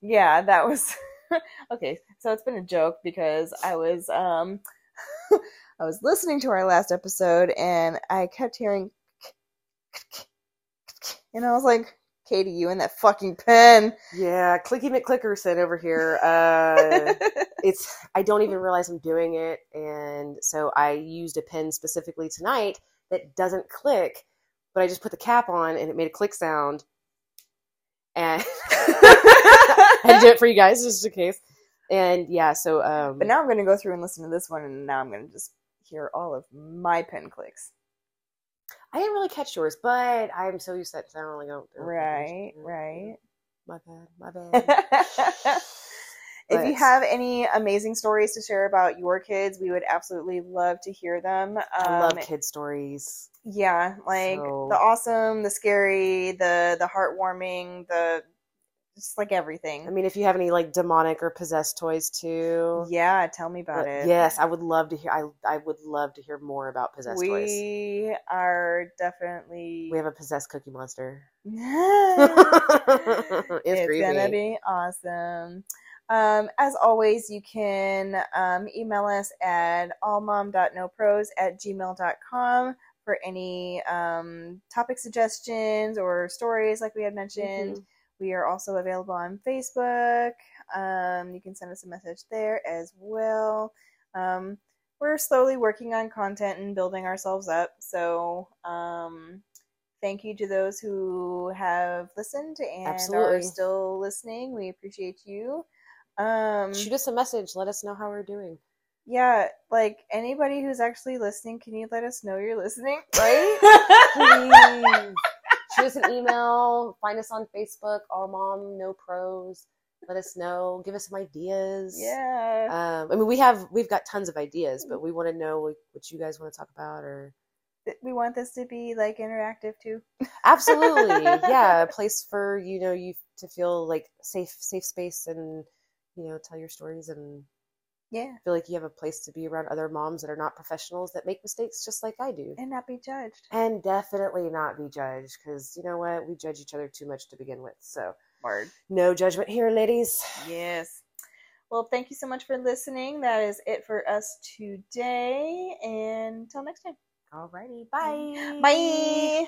Yeah, that was okay. So it's been a joke because I was um I was listening to our last episode and I kept hearing and I was like, Katie, you and that fucking pen. yeah, Clicky McClickerson over here. Uh, it's I don't even realize I'm doing it, and so I used a pen specifically tonight that doesn't click, but I just put the cap on and it made a click sound, and I did it for you guys just in case. And yeah, so um, but now I'm gonna go through and listen to this one and now I'm gonna just hear all of my pen clicks. I didn't really catch yours, but I'm so used to that sound. Like, oh, Right, right. My bad, my bad. if you have any amazing stories to share about your kids, we would absolutely love to hear them. Um, I love kid stories. Yeah, like So- the awesome, the scary, the the heartwarming, the just like everything. I mean, if you have any like demonic or possessed toys too, yeah, tell me about it. Yes, I would love to hear. I I would love to hear more about possessed toys. we are definitely. We have a possessed Cookie Monster. it's it's creepy. gonna be awesome. Um, as always, you can um, email us at allmom.nopros at gmail.com for any um, topic suggestions or stories like we had mentioned. Mhm. We are also available on Facebook. Um, you can send us a message there as well. Um, we're slowly working on content and building ourselves up. So, um, thank you to those who have listened and are still listening. We appreciate you. Um, Shoot us a message. Let us know how we're doing. Yeah, like anybody who's actually listening, can you let us know you're listening? Please shoot us an email. Find us on Facebook. All Mom No Pros. Let us know. Give us some ideas. yeah. Um, I mean, we have we've got tons of ideas, but we want to know what you guys want to talk about or we want this to be like interactive too. absolutely yeah a place for you know you to feel like safe safe space and you know tell your stories and Yeah. I feel like you have a place to be around other moms that are not professionals that make mistakes just like i do And not be judged. and definitely not be judged because you know what we judge each other too much to begin with so Word. no judgment here ladies Yes. Well, thank you so much for listening. That is it for us today. And until next time. alrighty bye Bye.